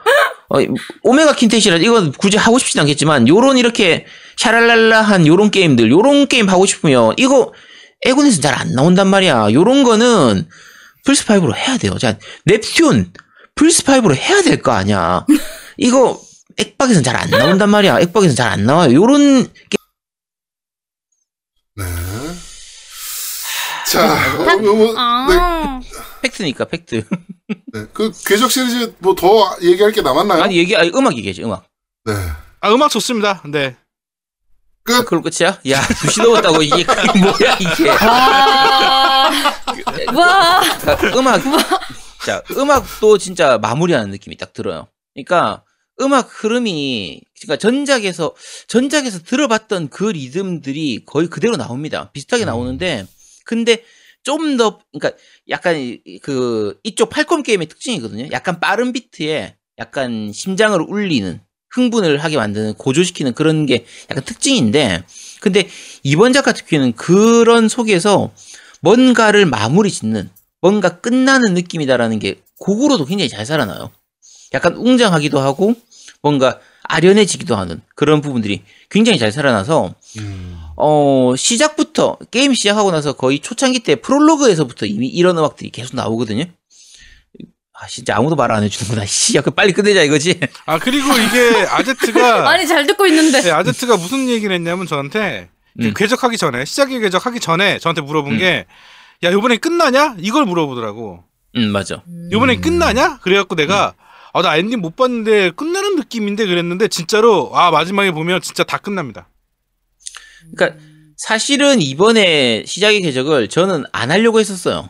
어, 오메가 퀸텟이라, 이건 굳이 하고 싶진 않겠지만, 요런 이렇게 샤랄랄라한 요런 게임들, 요런 게임 하고 싶으면, 이거 엑박에서 잘 안 나온단 말이야. 요런 거는 플스5로 해야 돼요. 자, 넵튠, 플스5로 해야 될 거 아니야. 이거, 액박에서는 잘 안 나온단 말이야. 액박에서는 잘 안 나와요. 요런 네. 자, 어, 뭐, 네, 팩트니까 팩트. 네. 그 궤적 시리즈 뭐 더 얘기할 게 남았나요? 아니 얘기 아니 음악 얘기하지 음악. 네. 아, 음악 좋습니다. 네. 끝. 그걸 끝이야? 야 두시 넘었다고 이게 뭐야 이게? 와, 와, 그러니까 음악 자 음악도 진짜 마무리하는 느낌이 딱 들어요. 그러니까 음악 흐름이 그러니까 전작에서 전작에서 들어봤던 그 리듬들이 거의 그대로 나옵니다. 비슷하게 음. 나오는데 근데 좀 더 그러니까 약간 이- 그 이쪽 팔콤 게임의 특징이거든요. 약간 빠른 비트에 약간 심장을 울리는 흥분을 하게 만드는 고조시키는 그런 게 약간 특징인데 근데 이번 작 같은 경우에는 그런 속에서 뭔가를 마무리 짓는 뭔가 끝나는 느낌이다라는 게 곡으로도 굉장히 잘 살아나요. 약간 웅장하기도 하고 뭔가 아련해지기도 하는 그런 부분들이 굉장히 잘 살아나서 음. 어 시작부터 게임 시작하고 나서 거의 초창기 때 프롤로그에서부터 이미 이런 음악들이 계속 나오거든요. 아 진짜 아무도 말 안 해주는구나. 씨, 야, 그 빨리 끝내자 이거지. 아, 그리고 이게 아제트가, 아니, 잘 듣고 있는데. 네, 아제트가 무슨 얘기를 했냐면 저한테 그 음. 궤적하기 전에 시작의 궤적하기 전에 저한테 물어본 음. 게 야, 요번에 끝나냐? 이걸 물어보더라고. 음 맞아. 요번에 음. 끝나냐? 그래갖고 내가 아, 나 엔딩 못 봤는데 끝나는 느낌인데 그랬는데 진짜로 아, 마지막에 보면 진짜 다 끝납니다. 그러니까 사실은 이번에 시작의 궤적을 저는 안 하려고 했었어요.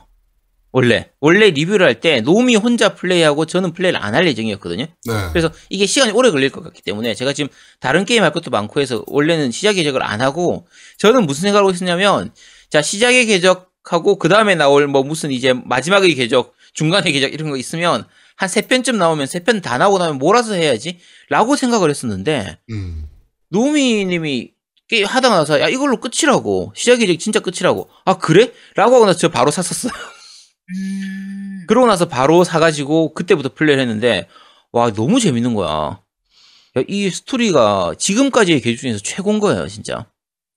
원래 원래 리뷰를 할 때 노미 혼자 플레이하고 저는 플레이를 안 할 예정이었거든요. 네. 그래서 이게 시간이 오래 걸릴 것 같기 때문에 제가 지금 다른 게임 할 것도 많고 해서 원래는 시작의 궤적을 안 하고 저는 무슨 생각을 하고 있었냐면 자 시작의 궤적하고 그 다음에 나올 뭐 무슨 이제 마지막의 궤적 중간의 궤적 이런 거 있으면 한 세 편쯤 나오면 세 편 다 나오고 나면 몰아서 해야지 라고 생각을 했었는데 음. 노미님이 게임 하다가 나서 야 이걸로 끝이라고 궤적 진짜 끝이라고 아 그래? 라고 하고 나서 저 바로 샀었어요 그러고 나서 바로 사가지고 그때부터 플레이를 했는데 와 너무 재밌는 거야. 야, 이 스토리가 지금까지의 궤적 중에서 최고인 거예요, 진짜.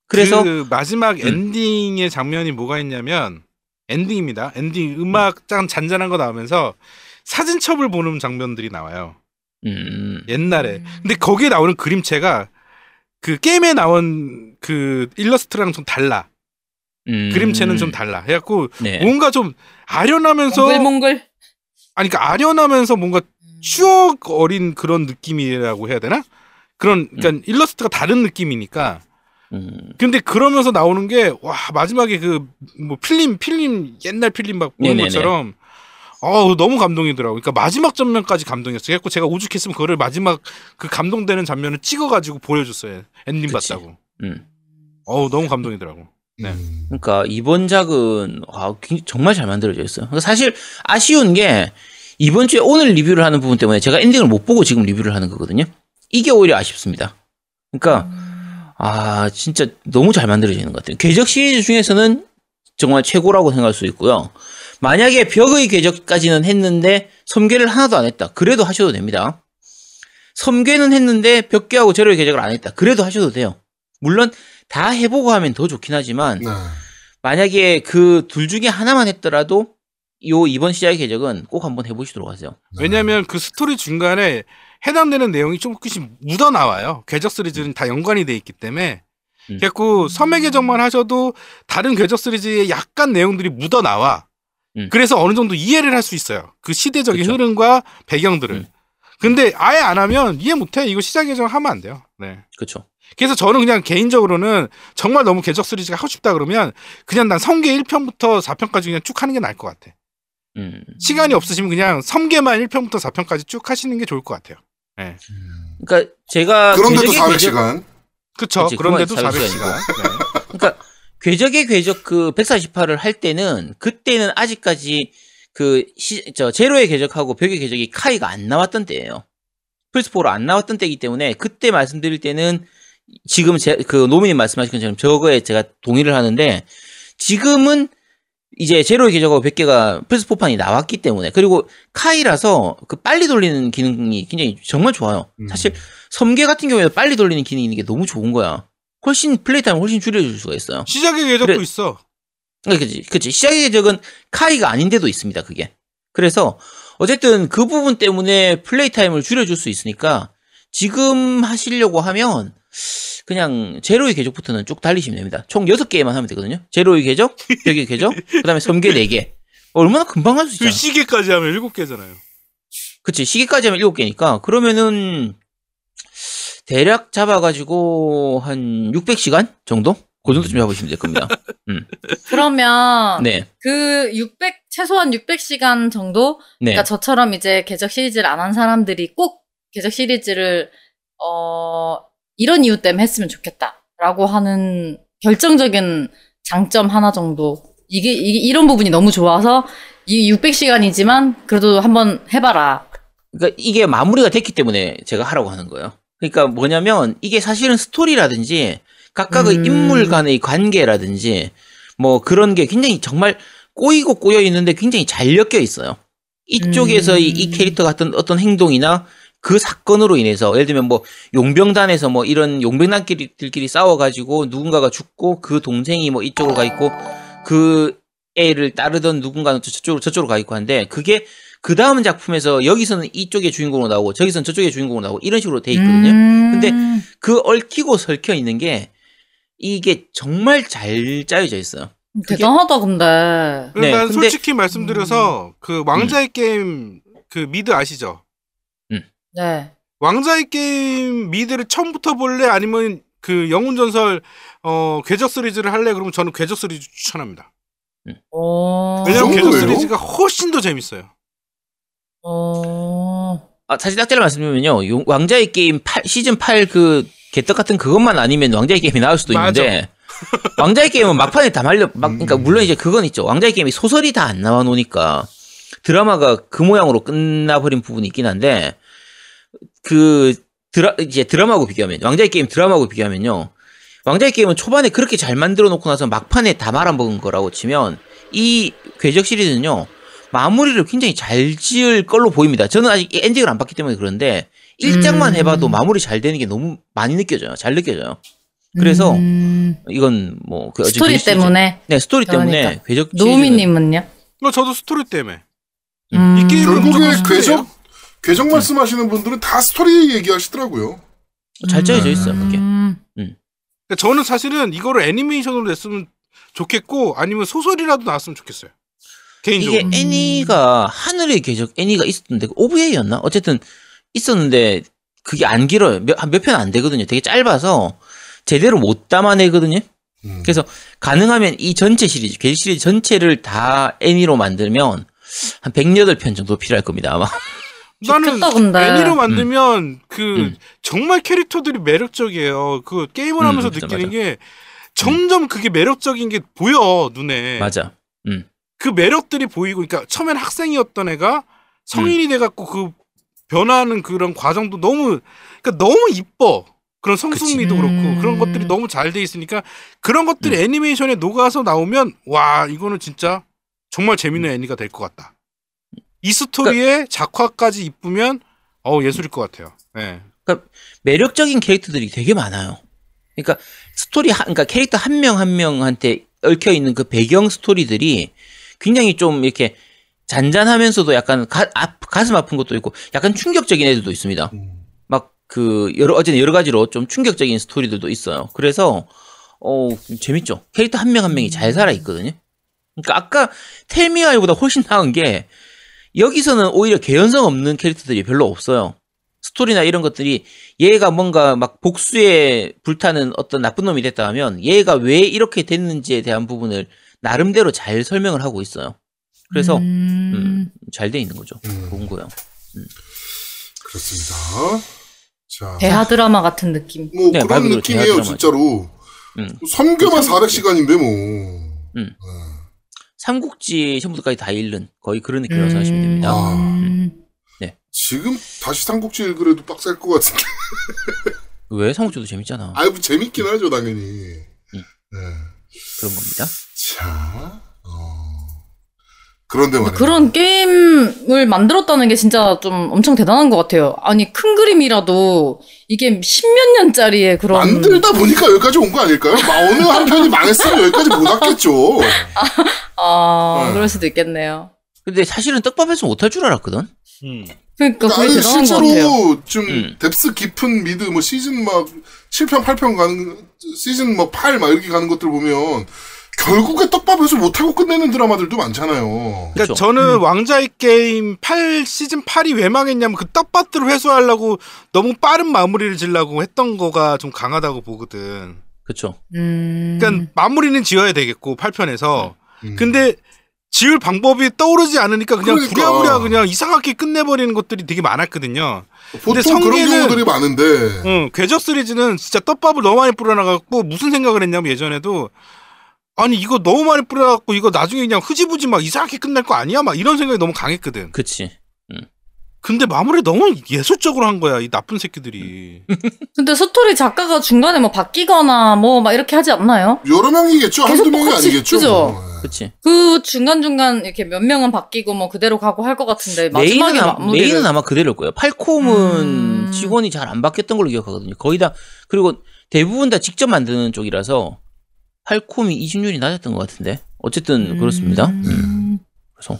그래서 그 마지막 음. 엔딩의 장면이 뭐가 있냐면 엔딩입니다. 엔딩 음악 짠 잔잔한 거 나오면서 사진첩을 보는 장면들이 나와요. 음, 옛날에. 근데 거기에 나오는 그림체가 그 게임에 나온 그 일러스트랑 좀 달라. 음, 그림체는 좀 달라. 해갖고 네. 뭔가 좀 아련하면서 몽글몽글. 아니 그러니까 아련하면서 뭔가 추억 어린 그런 느낌이라고 해야 되나? 그런 그러니까 일러스트가 다른 느낌이니까. 음, 근데 그러면서 나오는 게 와 마지막에 그 뭐 필름 필름 옛날 필름 막 보는 네네네. 것처럼 어우 너무 감동이더라고. 그러니까 마지막 장면까지 감동이었어. 그래갖고 제가 오죽했으면 그거를 마지막 그 감동되는 장면을 찍어가지고 보여줬어요. 엔딩 그치. 봤다고. 음. 어우 너무 감동이더라고. 네. 음. 그러니까 이번 작은 와, 굉장히 정말 잘 만들어져 있어요. 그러니까 사실 아쉬운 게 이번 주에 오늘 리뷰를 하는 부분 때문에 제가 엔딩을 못 보고 지금 리뷰를 하는 거거든요. 이게 오히려 아쉽습니다. 그러니까 아 진짜 너무 잘 만들어지는 것 같아요. 궤적 시리즈 중에서는 정말 최고라고 생각할 수 있고요. 만약에 벽의 궤적까지는 했는데 섬계를 하나도 안 했다. 그래도 하셔도 됩니다. 섬계는 했는데 벽계하고 제로의 궤적을 안 했다. 그래도 하셔도 돼요. 물론 다 해보고 하면 더 좋긴 하지만 네. 만약에 그 둘 중에 하나만 했더라도 요 이번 시작의 궤적은 꼭 한번 해보시도록 하세요. 왜냐하면 그 스토리 중간에 해당되는 내용이 조금씩 묻어 나와요. 궤적 시리즈는 다 연관이 돼 있기 때문에. 음. 그래갖고 섬의 궤적만 하셔도 다른 궤적 시리즈에 약간 내용들이 묻어 나와. 음. 그래서 어느 정도 이해를 할 수 있어요. 그 시대적인 그쵸. 흐름과 배경들을. 음. 근데 아예 안 하면 이해 못해. 이거 시작 궤적 하면 안 돼요. 네. 그렇죠. 그래서 저는 그냥 개인적으로는 정말 너무 궤적 시리즈가 하고 싶다 그러면 그냥 난 성계 1편부터 4편까지 그냥 쭉 하는 게 나을 것 같아. 음. 시간이 없으시면 그냥 섬계만 1편부터 4편까지 쭉 하시는 게 좋을 것 같아요. 네. 그러니까 제가 그런데도 궤적의 궤적- 400시간. 그쵸. 그치, 그런데도 그건 400시간. 400시간. 네. 그러니까 궤적의 궤적 그 148을 할 때는 그때는 아직까지 그 시, 저 제로의 궤적하고 벽의 궤적이 카이가 안 나왔던 때예요. 플스4로 안 나왔던 때이기 때문에 그때 말씀드릴 때는 지금 제, 그 노미님 말씀하신 것처럼 저거에 제가 동의를 하는데 지금은 이제 제로의 궤적하고 100개가 플스4판이 나왔기 때문에 그리고 카이라서 그 빨리 돌리는 기능이 굉장히 정말 좋아요. 음. 사실 섬궤 같은 경우에도 빨리 돌리는 기능이 있는 게 너무 좋은 거야. 훨씬 플레이 타임을 훨씬 줄여줄 수가 있어요. 시작의 궤적도 그래. 있어. 아, 그치, 그치. 시작의 궤적은 카이가 아닌데도 있습니다, 그게. 그래서, 어쨌든 그 부분 때문에 플레이 타임을 줄여줄 수 있으니까, 지금 하시려고 하면, 그냥 제로의 궤적부터는 쭉 달리시면 됩니다. 총 6개만 하면 되거든요. 제로의 궤적, 벽의 궤적, 그 다음에 섬계 4개. 얼마나 금방 할수그 있잖아. 시계까지 하면 7개잖아요. 그치, 시계까지 하면 7개니까, 그러면은, 대략 잡아가지고, 한 600시간 정도? 그 정도쯤 잡으시면 될 겁니다. 그러면 네. 그 600, 최소한 600시간 정도? 네. 그러니까 저처럼 이제 궤적 시리즈를 안 한 사람들이 꼭 궤적 시리즈를, 어, 이런 이유 때문에 했으면 좋겠다라고 하는 결정적인 장점 하나 정도. 이게, 이게 이런 부분이 너무 좋아서 이 600시간이지만 그래도 한번 해봐라. 그러니까 이게 마무리가 됐기 때문에 제가 하라고 하는 거예요. 그러니까 뭐냐면 이게 사실은 스토리라든지 각각의 음. 인물 간의 관계라든지 뭐 그런 게 굉장히 정말 꼬이고 꼬여 있는데 굉장히 잘 엮여 있어요. 이쪽에서 이, 이 음. 캐릭터가 어떤 어떤 행동이나 그 사건으로 인해서 예를 들면 뭐 용병단에서 뭐 이런 용병단끼리들끼리 싸워가지고 누군가가 죽고 그 동생이 뭐 이쪽으로 가 있고 그 애를 따르던 누군가는 저- 저쪽으로 저쪽으로 가 있고 한데 그게 그 다음 작품에서 여기서는 이쪽의 주인공으로 나오고 저기서는 저쪽의 주인공으로 나오고 이런 식으로 돼 있거든요. 음. 근데 그 얽히고 설켜 있는 게 이게 정말 잘 짜여져 있어요. 대단하다, 근데. 근데 네, 난 근데- 솔직히 말씀드려서 그 왕좌의 게임 그 미드 아시죠? 네. 왕좌의 게임 미드를 처음부터 볼래 아니면 그 영웅 전설 어 궤적 시리즈를 할래 그러면 저는 궤적 시리즈 추천합니다. 어. 왜냐면 그 궤적? 시리즈가 훨씬 더 재밌어요. 어. 아, 사실 딱 잘라 말씀드리면요. 용- 왕좌의 게임 8, 시즌 8 그 개떡 같은 그것만 아니면 왕자의 게임이 나올 수도 맞아. 있는데 왕자의 게임은 막판에 다 말려 막 그러니까 음. 물론 이제 그건 있죠. 왕자의 게임이 소설이 다 안 나와 놓으니까 드라마가 그 모양으로 끝나버린 부분이 있긴 한데 그 드라 이제 드라마하고 비교하면 왕자의 게임 드라마하고 비교하면요. 왕자의 게임은 초반에 그렇게 잘 만들어 놓고 나서 막판에 다 말아먹은 거라고 치면 이 궤적 시리즈는요. 마무리를 굉장히 잘 지을 걸로 보입니다. 저는 아직 엔딩을 안 봤기 때문에 그런데 일장만 음. 해봐도 마무리 잘 되는 게 너무 많이 느껴져요. 잘 느껴져요. 그래서 음. 이건 뭐그 스토리 때문에. 네 스토리 때문에 그러니까. 궤적 시리즈는 노우미님은요? 어, 저도 스토리 때문에 음. 이 게임은 결국에. 궤적 궤적 말씀하시는 분들은 다 스토리 얘기하시더라고요. 잘 짜여져 있어요. 그게. 음. 그러니까 저는 사실은 이거를 애니메이션으로 냈으면 좋겠고 아니면 소설이라도 나왔으면 좋겠어요. 개인적으로. 이게 애니가 하늘의 궤적 애니가 있었는데 OVA였나? 어쨌든 있었는데 그게 안 길어요. 몇 편 안 되거든요. 되게 짧아서 제대로 못 담아내거든요. 음. 그래서 가능하면 이 전체 시리즈, 궤적 시리즈 전체를 다 애니로 만들면 한 108편 정도 필요할 겁니다. 아마. 나는 좋겠다. 애니로 만들면 그 음. 정말 캐릭터들이 매력적이에요. 그 게임을 음, 하면서 맞아, 느끼는 맞아. 게 점점 그게 매력적인 게 보여 눈에. 맞아. 그 매력들이 보이고, 그러니까 처음엔 학생이었던 애가 성인이 돼 갖고 그 변하는 그런 과정도 너무 그러니까 너무 이뻐. 그런 성숙미도. 그렇고 음. 그런 것들이 너무 잘 돼 있으니까 그런 것들이 애니메이션에 녹아서 나오면 와 이거는 진짜 정말 재밌는 애니가 될 것 같다. 이 스토리에 작화까지 이쁘면 어 예술일 것 같아요. 네. 매력적인 캐릭터들이 되게 많아요. 그러니까 스토리 한, 그러니까 캐릭터 한 명 한 명한테 얽혀 있는 그 배경 스토리들이 굉장히 좀 이렇게 잔잔하면서도 약간 가, 아, 가슴 아픈 것도 있고 약간 충격적인 애들도 있습니다. 음. 막그 여러 어제는 여러 가지로 좀 충격적인 스토리들도 있어요. 그래서 어 재밌죠. 캐릭터 한명한 명이 잘 살아 있거든요. 그러니까 아까 텔미아이보다 훨씬 나은 게 여기서는 오히려 개연성 없는 캐릭터들이 별로 없어요. 스토리나 이런 것들이 얘가 뭔가 막 복수에 불타는 어떤 나쁜 놈이 됐다 하면 얘가 왜 이렇게 됐는지에 대한 부분을 나름대로 잘 설명을 하고 있어요. 그래서 음. 음, 잘돼 있는 거죠. 음. 좋은 거예요. 그렇습니다. 자, 대하 드라마 같은 느낌. 뭐 네, 말 그런 느낌이에요, 진짜로. 음. 3교만 400시간인데 뭐. 삼국지 전부까지 다 읽는 거의 그런 느낌으로 생각하시면 됩니다. 아. 음. 지금 다시 삼국지 읽으래도 빡셀 것 같은데. 왜 삼국지도 재밌잖아. 아이, 뭐 재밌긴 하죠, 당연히. 음. 네. 그런 겁니다. 자, 어. 그런데 말이에요. 그런 게임을 만들었다는 게 진짜 좀 엄청 대단한 것 같아요. 아니 큰 그림이라도 이게 십몇 년짜리의 그런 만들다 보니까 여기까지 온 거 아닐까요? 막 어느 한 편이 망했으면 여기까지 못 왔겠죠. 아 네. 그럴 수도 있겠네요. 근데 사실은 떡밥에서 못할 줄 알았거든. 음. 그러니까 그게 아니, 대단한 것 같아요. 실제로 좀 음. depth 깊은 미드 뭐 시즌 막 7편 8편 가는 시즌 뭐 8 막 이렇게 가는 것들 보면 결국에 떡밥 회수 못하고 끝내는 드라마들도 많잖아요. 그러니까. 저는 왕좌의 게임 8 시즌 8이 왜 망했냐면 그 떡밥들을 회수하려고 너무 빠른 마무리를 지려고 했던 거가 좀 강하다고 보거든. 그쵸. 음. 그러니까 마무리는 지어야 되겠고 8편에서. 음. 근데 지을 방법이 떠오르지 않으니까 그냥 그러니까. 부랴부랴 그냥 이상하게 끝내버리는 것들이 되게 많았거든요. 보통 근데 그런 성계는- 경우들이 많은데 응, 궤적 시리즈는 진짜 떡밥을 너무 많이 뿌려놔갖고 무슨 생각을 했냐면 예전에도 아니 이거 너무 많이 뿌려갖고 이거 나중에 그냥 흐지부지 막 이상하게 끝날 거 아니야? 막 이런 생각이 너무 강했거든. 그치. 근데 마무리 너무 예술적으로 한 거야 이 나쁜 새끼들이. 근데 스토리 작가가 중간에 뭐 바뀌거나 뭐 막 이렇게 하지 않나요? 여러 명이겠죠. 계속 한두 명이 똑같이, 아니겠죠. 그죠? 뭐. 예. 그치. 그 중간 중간 이렇게 몇 명은 바뀌고 뭐 그대로 가고 할 것 같은데 마지막에 메인은, 아, 마무리를 메인은 아마 그대로일 거예요. 팔콤은 음. 직원이 잘 안 바뀌었던 걸로 기억하거든요. 거의 다, 그리고 대부분 다 직접 만드는 쪽이라서 팔콤이 이중률이 낮았던 것 같은데. 어쨌든 그렇습니다. 음. 그래서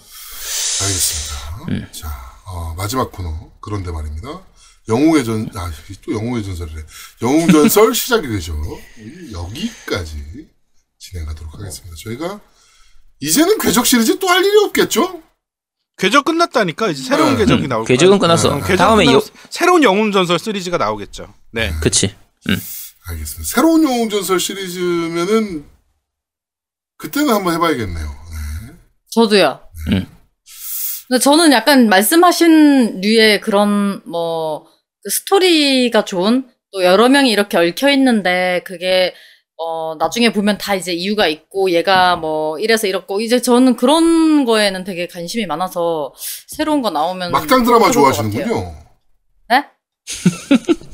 알겠습니다. 음. 자, 어, 마지막 코너. 그런데 말입니다. 영웅의 전, 아, 또 영웅의 전설이래. 영웅 전설 시작이 되죠. 여기까지 진행하도록 하겠습니다. 저희가 이제는 궤적 시리즈 또 할 일이 없겠죠? 궤적 끝났다니까 이제 새로운 네. 궤적이 음, 나올 궤적은 거야. 끝났어. 어, 궤적 다음에 여, 새로운 영웅 전설 시리즈가 나오겠죠. 네. 그치. 알겠습니다. 새로운 영웅 전설 시리즈면은 그때는 한번 해봐야겠네요. 네. 저도요. 음. 근데 저는 약간 말씀하신 류의 그런 뭐 그 스토리가 좋은 또 여러 명이 이렇게 얽혀 있는데 그게 어 나중에 보면 다 이제 이유가 있고 얘가 뭐 이래서 이렇고 이제 저는 그런 거에는 되게 관심이 많아서 새로운 거 나오면 막장 드라마. 좋아하시는군요. 네?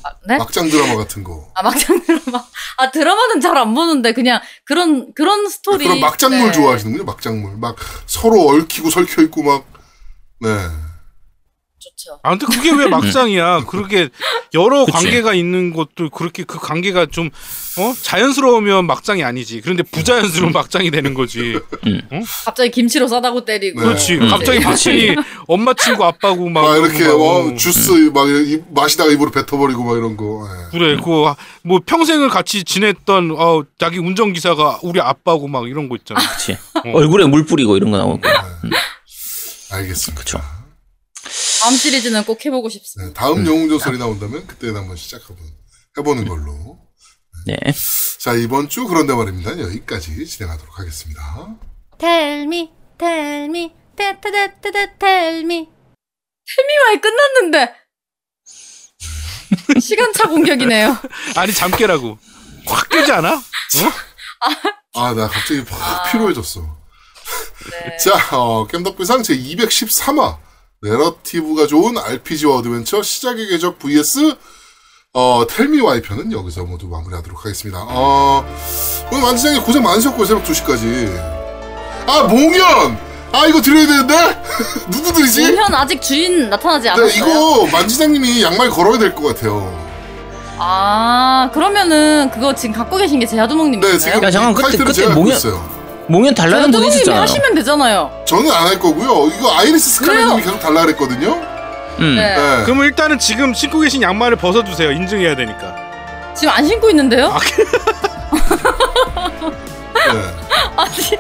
아, 네? 막장 드라마 같은 거. 아 막장 드라마. 아 드라마는 잘 안 보는데 그냥 그런 그런 스토리. 그런 막장물 네. 좋아하시는군요. 막장물. 막 서로 얽히고 설켜 있고 막 네. 좋죠. 아무튼 그게 왜 막장이야? 그렇게 여러 그치. 관계가 있는 것도 그렇게 그 관계가 좀 어? 자연스러우면 막장이 아니지. 그런데 부자연스러운 막장이 되는 거지. 갑자기 김치로 싸다고 때리고. 네. 그렇지. 음, 갑자기 그치. 막장이 엄마 친구 아빠고 막, 막 이렇게 어, 막, 주스 막 입- 마시다가 입으로 뱉어버리고 막 이런 거. 예. 그래, 그뭐 평생을 같이 지냈던 어 자기 운전기사가 우리 아빠고 막 이런 거 있잖아. 그치. 얼굴에 물 뿌리고 이런 거 나오고. 알겠습니다. 그쵸. 다음 시리즈는 꼭 해보고 싶습니다. 네, 다음 영웅 전설이 나온다면 그때는 한번 시작해보는 해보는 걸로. 네. 자 이번 주 그런데 말입니다. 여기까지 진행하도록 하겠습니다. Tell me, tell me, 테테테테 tell me. 태미와이 끝났는데. 시간차 공격이네요. 아니 잠깨라고. 확 깨지 않아? 어? 아 나 갑자기 확 아. 피로해졌어. 네. 자 어, 겜덕비상 제 213화 내러티브가 좋은 RPG와 어드벤처 시작의 궤적 vs 어, Tell Me Why 편은 여기서 모두 마무리하도록 하겠습니다. 어, 오늘 만지장님 고생 많으셨고 새벽 2시까지. 아, 몽현! 아, 이거 드려야 되는데? 누구들이지? 몽현 아직 주인 나타나지 네, 않았어요. 이거 만지장님이 양말 걸어야 될 것 같아요. 아 그러면은 그거 지금 갖고 계신 게 제아두목님인가요? 네, 지금 야, 그때- 카이트를 그때 제가 갖고 몽현- 있어요. 몽현 달라는 분 있었잖아요. 하시면 되잖아요. 저는 안 할 거고요. 이거 아이리스 왜요? 계속 달라 그랬거든요. 음. 네. 네. 그러면 일단은 지금 신고 계신 양말을 벗어주세요. 인증해야 되니까. 지금 안 신고 있는데요? 아, 네. 아니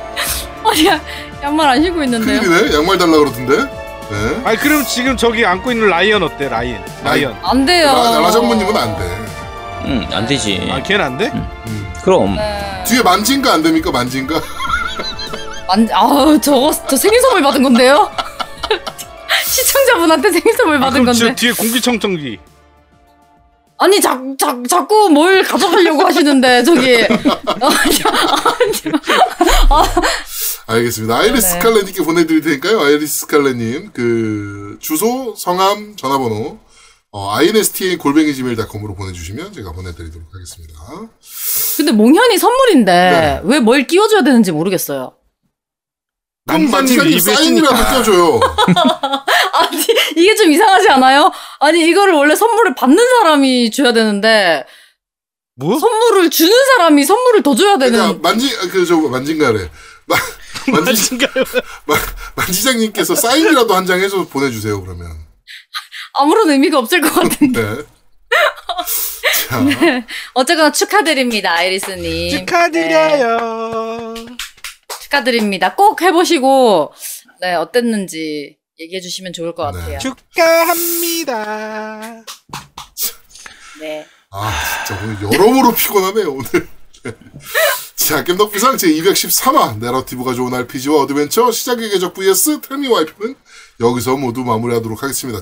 아니 야, 양말 안 신고 있는데요? 큰일이네. 양말 달라 그러던데. 네. 아니 그럼 지금 저기 안고 있는 라이언 어때? 라이언. 라이언. 안 돼요. 라, 라전무님은 안 돼. 음, 안 되지. 아 걔는 안 돼? 음. 그럼. 네. 뒤에 만진가 안 됩니까? 만진가? 안, 아우 저거 저 생일 선물 받은 건데요? 시청자분한테 생일 선물 아, 받은 그럼 저 건데. 뒤에 공기청정기. 아니 자, 자, 자꾸 뭘 가져가려고 하시는데 저기 알겠습니다. 아이리스 네. 스칼렛님께 보내드릴 테니까요. 아이리스 스칼렛님 그 주소, 성함, 전화번호 어, insta 골뱅이 gmail.com으로 보내주시면 제가 보내드리도록 하겠습니다. 근데 몽현이 선물인데 네. 왜 뭘 끼워줘야 되는지 모르겠어요. 그럼 만지장님 사인이라도. 껴줘요. 아니 이게 좀 이상하지 않아요? 아니 이거를 원래 선물을 받는 사람이 줘야 되는데 뭐? 선물을 주는 사람이 선물을 더 줘야 되는 그러니까 만지 그저 만진가래. 마- 만지 만진가요? 마- 만지장님께서 사인이라도 한 장 해서 보내주세요. 그러면. 아무런 의미가 없을 것 같은데. 네. 자, 어쨌거나 축하드립니다, 아이리스님. 네, 축하드려요. 축하드립니다. 꼭 해보시고, 네, 어땠는지 얘기해 주시면 좋을 것 네. 같아요. 축하합니다. 네. 아 진짜 오늘 여러모로 피곤하네요 오늘. 자, 겜덕비상 제213화 내러티브가 좋은 RPG와 어드벤처 시작의 궤적 vs Tell Me Why 편은 여기서 모두 마무리하도록 하겠습니다.